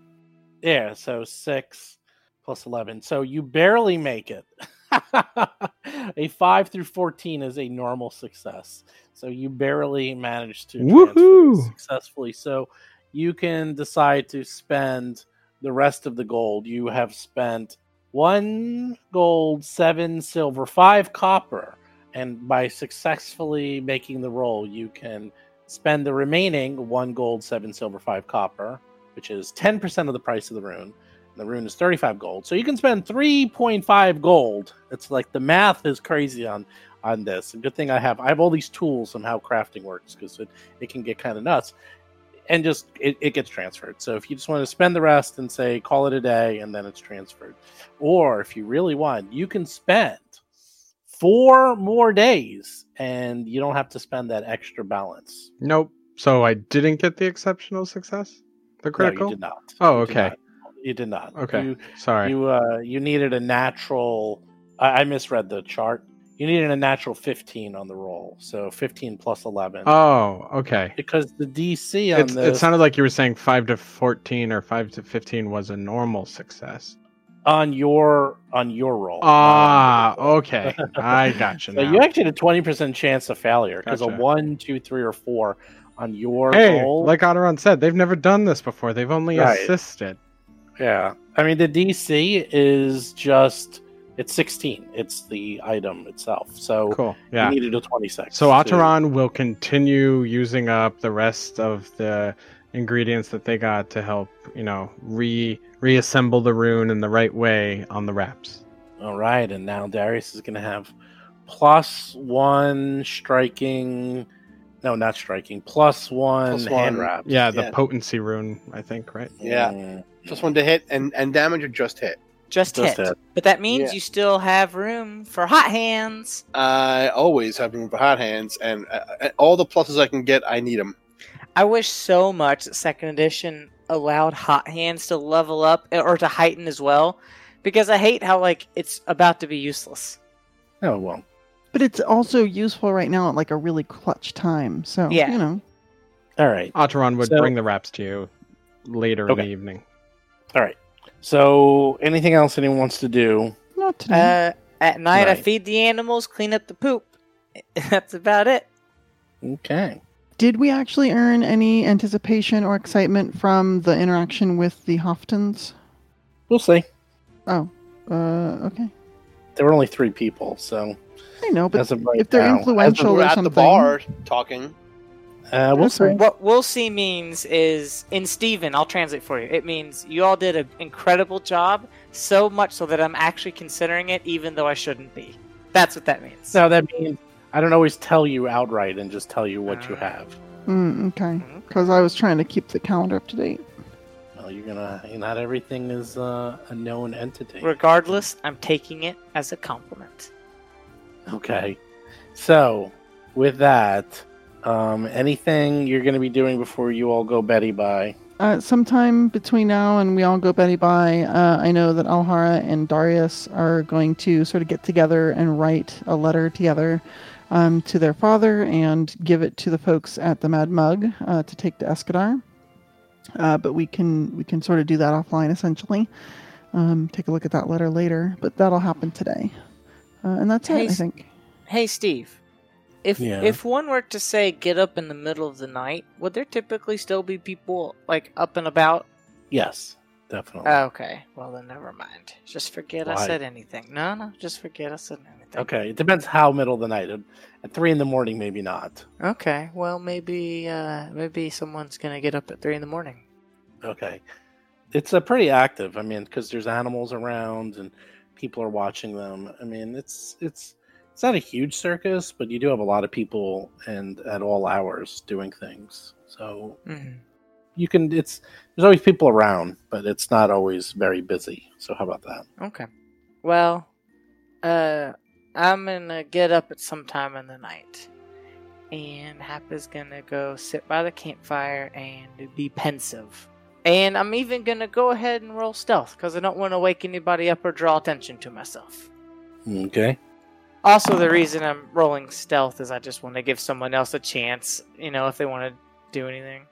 Yeah, so 6 plus 11. So you barely make it. a 5 through 14 is a normal success. So you barely managed to Woohoo! successfully. So you can decide to spend the rest of the gold. You have spent one gold, seven silver, five copper. And by successfully making the roll, you can spend the remaining one gold, seven silver, five copper, which is 10% of the price of the rune. And the rune is 35 gold. So you can spend 3.5 gold. It's like the math is crazy on on this. A good thing I have I have all these tools on how crafting works because it, it can get kind of nuts. And just it, it gets transferred. So if you just want to spend the rest and say call it a day and then it's transferred. Or if you really want, you can spend four more days and you don't have to spend that extra balance. Nope. So I didn't get the exceptional success? The No, critical? you did not. Oh, You did okay. not. You did not. Okay. You, Sorry. you uh you needed a natural I, I misread the chart. You needed a natural 15 on the roll. So 15 plus 11. Oh, okay. because the DC on It's, this it sounded like you were saying 5 to 14 or 5 to 15 was a normal success. on your on your roll. Ah, not on your roll. okay. I gotcha So now. you actually had a 20% chance of failure because a Gotcha. one, two, three, or four on your Hey, roll. like Otteron said, they've never done this before. They've only Right. assisted. Yeah. I mean, the DC is just, it's 16. It's the item itself. So Cool. you Yeah. needed a 26. So to- Otteron will continue using up the rest of the ingredients that they got to help, you know, re reassemble the rune in the right way on the wraps. All right. And now Darius is going to have plus one striking. No, not striking. Plus one Plus hand one. wrap. Yeah, the Yeah. potency rune, I think, right? Yeah. Mm, Just one to hit and, and damage or just hit. Just, Just hit. hit. But that means Yeah. you still have room for hot hands. I always have room for hot hands, and uh, uh, all the pluses I can get, I need them. I wish so much that second edition allowed hot hands to level up eh, or to heighten as well, because I hate how like it's about to be useless. Oh, well. But it's also useful right now at like a really clutch time. So, Yeah. you know. All right. Otteron would So- bring the wraps to you later in the evening. All right. So, anything else anyone wants to do? Not today. Uh, at night, I feed the animals, clean up the poop. That's about it. Okay. Did we actually earn any anticipation or excitement from the interaction with the Hoftons? We'll see. Oh, uh, okay. There were only three people, so I know, but as right if they're now, influential We're or at something, the bar talking. Uh, we'll see. What we'll see means is in Steven, I'll translate for you. It means you all did an incredible job, so much so that I'm actually considering it, even though I shouldn't be. That's what that means. So that means I don't always tell you outright and just tell you what you have. Mm, okay. Because I was trying to keep the calendar up to date. Well, you're gonna. Not everything is uh, a known entity. Regardless, I'm taking it as a compliment. Okay. So, with that, um, anything you're going to be doing before you all go Betty by? Uh, sometime between now and we all go Betty by, uh, I know that Alhara and Darius are going to sort of get together and write a letter together um, to their father and give it to the folks at the Mad Mug uh, to take to Escadar. Uh, but we can we can sort of do that offline essentially. Um, take a look at that letter later, but that'll happen today. Uh, and that's Hey, I think. Hey, Steve. If Yeah. if one were to say get up in the middle of the night, would there typically still be people like up and about? Yes, definitely. Okay, well then never mind. Just forget I said anything. No, no, just forget I said anything. okay, it depends how middle of the night. At- three in the morning, maybe not. Okay, well maybe uh maybe someone's gonna get up at three in the morning. Okay, it's uh, pretty active. I mean, because there's animals around and people are watching them. I mean, it's it's it's not a huge circus, but you do have a lot of people and at all hours doing things. So hmm you can. It's there's always people around, but it's not always very busy. So how about that? Okay. Well, uh, I'm gonna get up at some time in the night, and Hap is gonna go sit by the campfire and be pensive. And I'm even gonna go ahead and roll stealth because I don't want to wake anybody up or draw attention to myself. Okay. Also, the reason I'm rolling stealth is I just want to give someone else a chance, you know, if they want to do anything.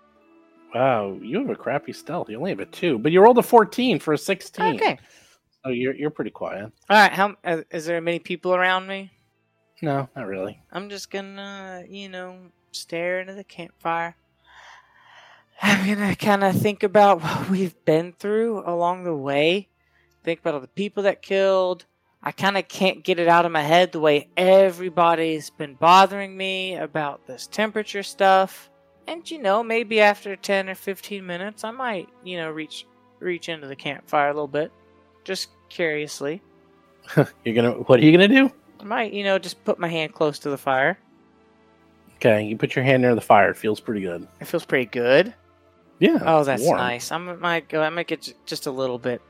Wow, you have a crappy stealth. You only have a two, but you rolled a fourteen for a sixteen. Okay. So you're you're pretty quiet. All right. How uh, is there many people around me? No, not really. I'm just gonna, you know, stare into the campfire. I'm gonna kind of think about what we've been through along the way. Think about all the people that killed. I kind of can't get it out of my head the way everybody's been bothering me about this temperature stuff. And you know, maybe after 10 or 15 minutes, I might, you know, reach reach into the campfire a little bit, just curiously. You're gonna. What are you gonna do? I might, you know, just put my hand close to the fire. Okay, you put your hand near the fire. It feels pretty good. It feels pretty good. Yeah. Oh, that's warm. nice. I might go. I might get j- just a little bit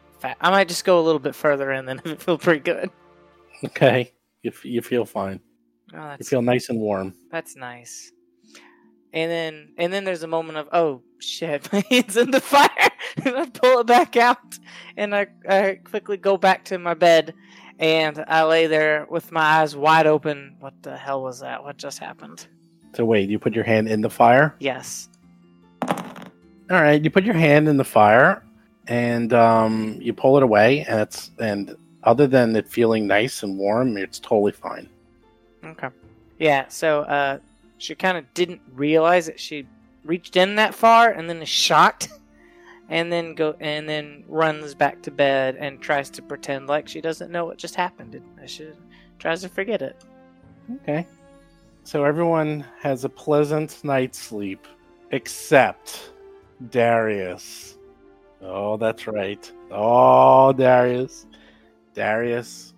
I might just go a little bit further in, then it feel pretty good. Okay, you f- you feel fine. Oh, You feel nice and warm. that's nice. And then and then there's a moment of oh shit, my hand's in the fire, and I pull it back out, and I I quickly go back to my bed, and I lay there with my eyes wide open. What the hell was that? What just happened? So wait, you put your hand in the fire. Yes. All right, you put your hand in the fire, and um, you pull it away, and it's and other than it feeling nice and warm, it's totally fine. Okay. Yeah, so uh she kind of didn't realize that she reached in that far and then is shocked and then go and then runs back to bed and tries to pretend like she doesn't know what just happened. She tries to forget it. Okay. So everyone has a pleasant night's sleep, except Darius. Oh, that's right. Oh, Darius. Darius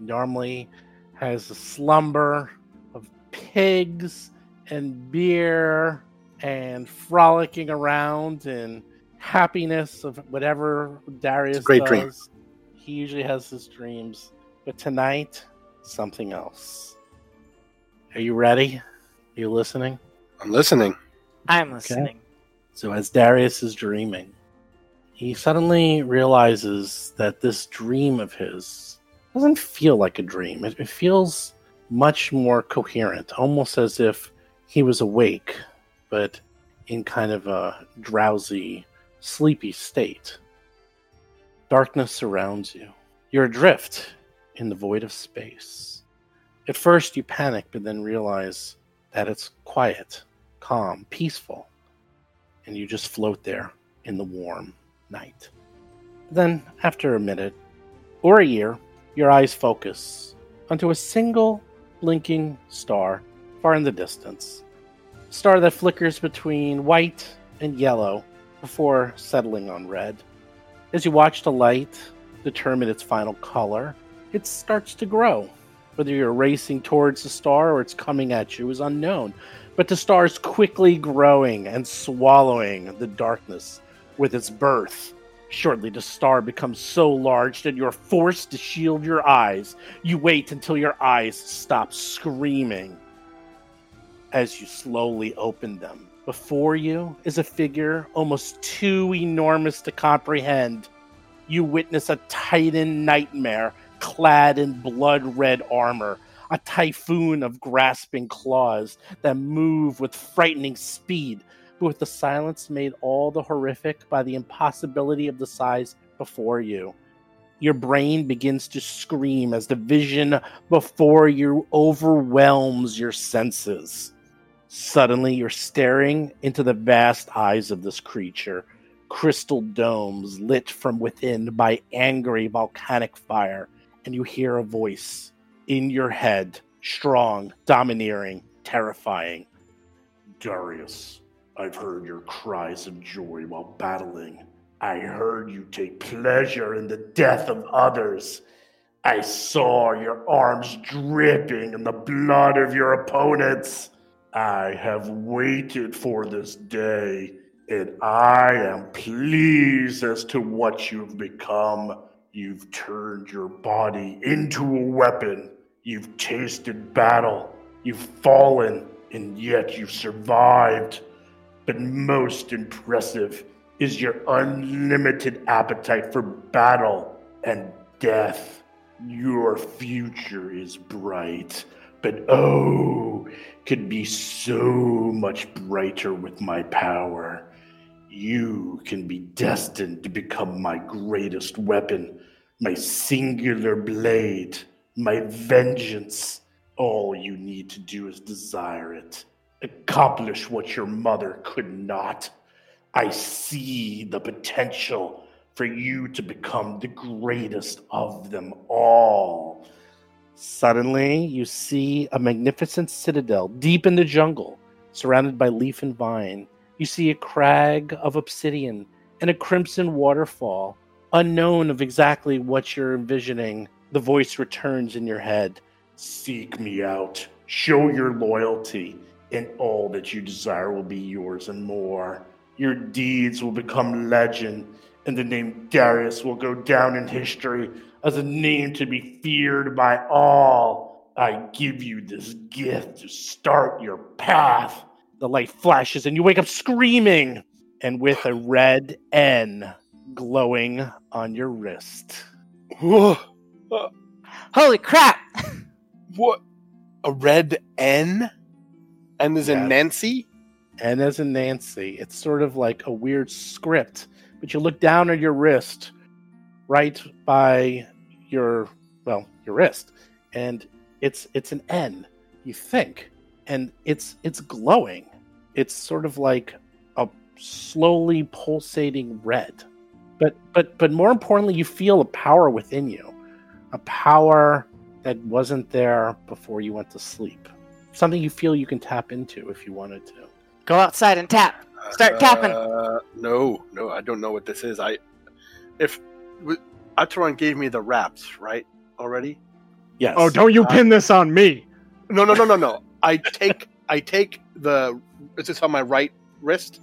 normally has a slumber of pigs and beer and frolicking around and happiness of whatever Darius It's a great does. dream. He usually has his dreams. But tonight, something else. Are you ready? Are you listening? I'm listening. I'm listening. So, as Darius is dreaming, he suddenly realizes that this dream of his doesn't feel like a dream. It, it feels much more coherent, almost as if he was awake, but in kind of a drowsy, sleepy state. Darkness surrounds you. You're adrift in the void of space. At first, you panic, but then realize that it's quiet, calm, peaceful and you just float there in the warm night. Then, after a minute or a year, your eyes focus onto a single blinking star far in the distance, Star that flickers between white and yellow before settling on red. As you watch the light determine its final color, it starts to grow. Whether you're racing towards the star or it's coming at you is unknown, but the star is quickly growing and swallowing the darkness with its birth. Shortly, the star becomes so large that you're forced to shield your eyes. You wait until your eyes stop screaming as you slowly open them. Before you is a figure almost too enormous to comprehend. You witness a Titan nightmare clad in blood red armor, a typhoon of grasping claws that move with frightening speed, but with the silence made all the horrific by the impossibility of the size before you. Your brain begins to scream as the vision before you overwhelms your senses. Suddenly, you're staring into the vast eyes of this creature, crystal domes lit from within by angry volcanic fire and you hear a voice in your head, strong, domineering, terrifying. Darius, I've heard your cries of joy while battling. I heard you take pleasure in the death of others. I saw your arms dripping in the blood of your opponents. I have waited for this day, and I am pleased as to what you've become. You've turned your body into a weapon. You've tasted battle. You've fallen, and yet you've survived. But most impressive is your unlimited appetite for battle and death. Your future is bright, but oh, could be so much brighter with my power. You can be destined to become my greatest weapon, my singular blade, my vengeance. All you need to do is desire it. Accomplish what your mother could not. I see the potential for you to become the greatest of them all. Suddenly, you see a magnificent citadel deep in the jungle, surrounded by leaf and vine. You see a crag of obsidian and a crimson waterfall. Unknown of exactly what you're envisioning, the voice returns in your head. Seek me out, show your loyalty, and all that you desire will be yours and more. Your deeds will become legend, and the name Darius will go down in history as a name to be feared by all. I give you this gift to start your path. The light flashes and you wake up screaming and with a red N glowing on your wrist. Whoa, Holy crap! what? A red N? N is Yeah. in Nancy? N as in Nancy. It's sort of like a weird script, but you look down at your wrist, right by your well, your wrist, and it's it's an N. You think, and it's it's glowing. It's sort of like a slowly pulsating red, but but but more importantly, you feel a power within you, a power that wasn't there before you went to sleep. Something you feel you can tap into if you wanted to. Go outside and tap. Start tapping. Uh, no, no, I don't know what this is. I, if w- Otteron gave me the wraps, right? Already? Yes. Oh, don't you pin this on me? No, no, no, no, no. I take, I take the. Is this on my right wrist?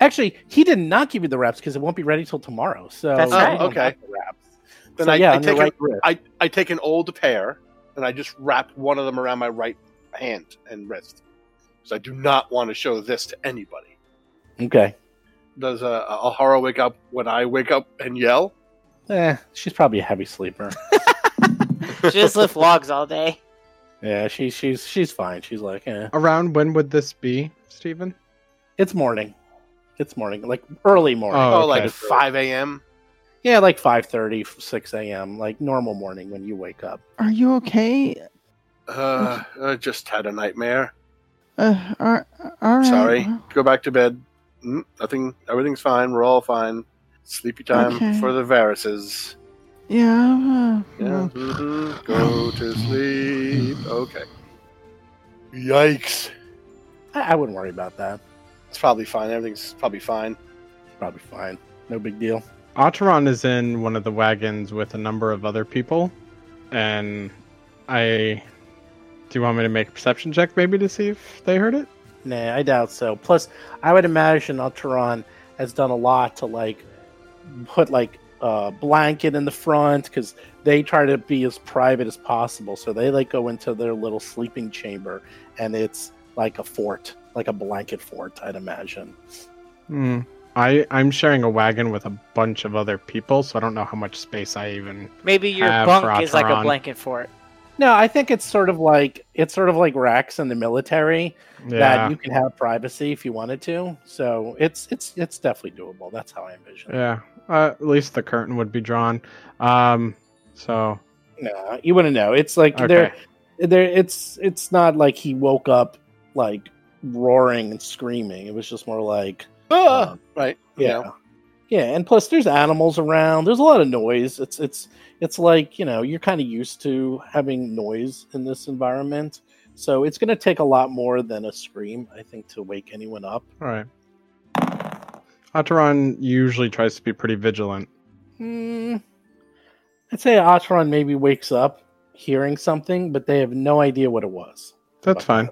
Actually, he did not give you the wraps because it won't be ready till tomorrow. So That's right. don't Okay. the wraps. Then So, I, yeah, I take right an. I, I take an old pair, and I just wrap one of them around my right hand and wrist. Because I do not want to show this to anybody. Okay. Does uh, Alhara wake up when I wake up and yell? Eh, she's probably a heavy sleeper. She just lifts logs all day. yeah, she, she's she's fine. She's like, eh. Around when would this be, Stephen? It's morning. It's morning, like early morning. Oh, Oh, like 5 a.m.? Yeah, like 5.30, 6 a.m., like normal morning when you wake up. Are you okay? Uh, I just had a nightmare. Uh, are, all right. Sorry. Go back to bed. Mm, nothing. Everything's fine. We're all fine. Sleepy time Okay. for the Varises. Yeah. uh, Yeah. hmm Go to sleep. Okay. Yikes. I, I wouldn't worry about that. It's probably fine. Everything's probably fine. Probably fine. No big deal. Otteron is in one of the wagons with a number of other people, and I. Do you want me to make a perception check maybe to see if they heard it? Nah, I doubt so. Plus, I would imagine Otteron has done a lot to like put like a blanket in the front because they try to be as private as possible. So they like go into their little sleeping chamber, and it's like a fort, like a blanket fort. I'd imagine. Hmm. I I'm sharing a wagon with a bunch of other people, so I don't know how much space I even. Maybe your Have bunk is like a blanket fort. No, I think it's sort of like it's sort of like racks in the military Yeah. that you can have privacy if you wanted to. So it's it's it's definitely doable. That's how I envision. it. Yeah. Uh, at least the curtain would be drawn. Um. So. No, you wouldn't know. It's like Okay. they're there. It's it's not like he woke up like roaring and screaming. It was just more like Ah, um, right. you yeah, know. Yeah. And plus, there's animals around. There's a lot of noise. It's it's it's like you know you're kind of used to having noise in this environment. So it's going to take a lot more than a scream, I think, to wake anyone up. All right. Otteron usually tries to be pretty vigilant. Hmm. I'd say Otteron maybe wakes up hearing something, but they have no idea what it was. That's fine.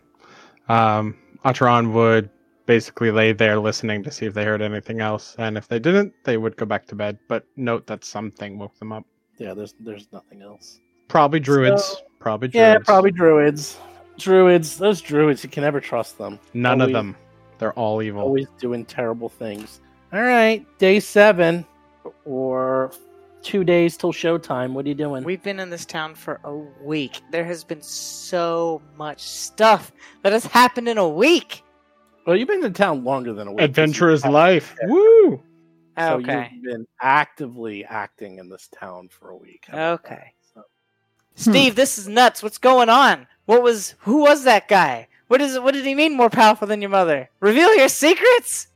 Um, Otteron would basically lay there listening to see if they heard anything else, and if they didn't, they would go back to bed. But note that something woke them up. Yeah, there's there's nothing else. Probably druids. So- probably druids. Yeah, probably druids. Druids, those druids, you can never trust them. None Always- of them. They're all evil. Always doing terrible things. All right, day seven, or two days till showtime. What are you doing? We've been in this town for a week. There has been so much stuff that has happened in a week. Well, you've been in town longer than a week. Adventurous life. Yeah. Woo! So okay. you've been actively acting in this town for a week. Okay. So- Steve, this is nuts. What's going on? What was who was that guy? What is what did he mean more powerful than your mother? Reveal your secrets?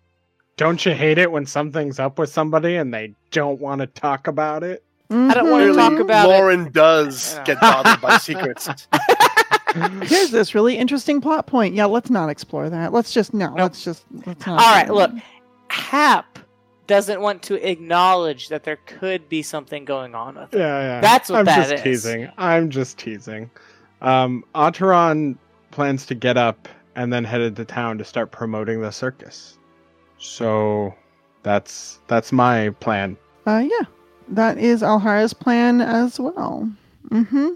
Don't you hate it when something's up with somebody and they don't want to talk about it? I don't wanna Mhm. talk about it. Loren does get bothered by secrets. Here's this really interesting plot point. Yeah, let's not explore that. Let's just no. Nope. Let's just let's not. All right, look. Hap doesn't want to acknowledge that there could be something going on with it. Yeah, yeah. That's what I'm that just is. teasing. I'm just teasing. Um, Otteron plans to get up and then headed to town to start promoting the circus. So that's that's my plan. Uh, yeah, that is Alhara's plan as well. Mm-hmm.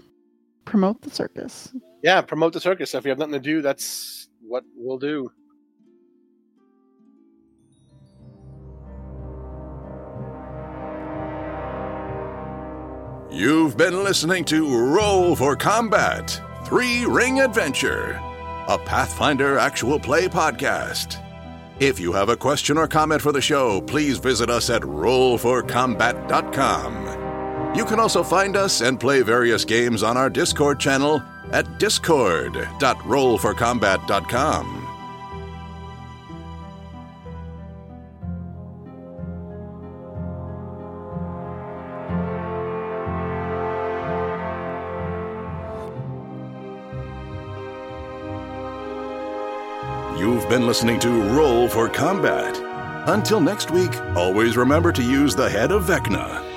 Promote the circus. Yeah, promote the circus. If we have nothing to do, that's what we'll do. You've been listening to Roll for Combat Three Ring Adventure, a Pathfinder actual play podcast. If you have a question or comment for the show, please visit us at rollforcombat.com. You can also find us and play various games on our Discord channel at discord.rollforcombat.com. You've been listening to Roll for Combat. Until next week, always remember to use the head of Vecna.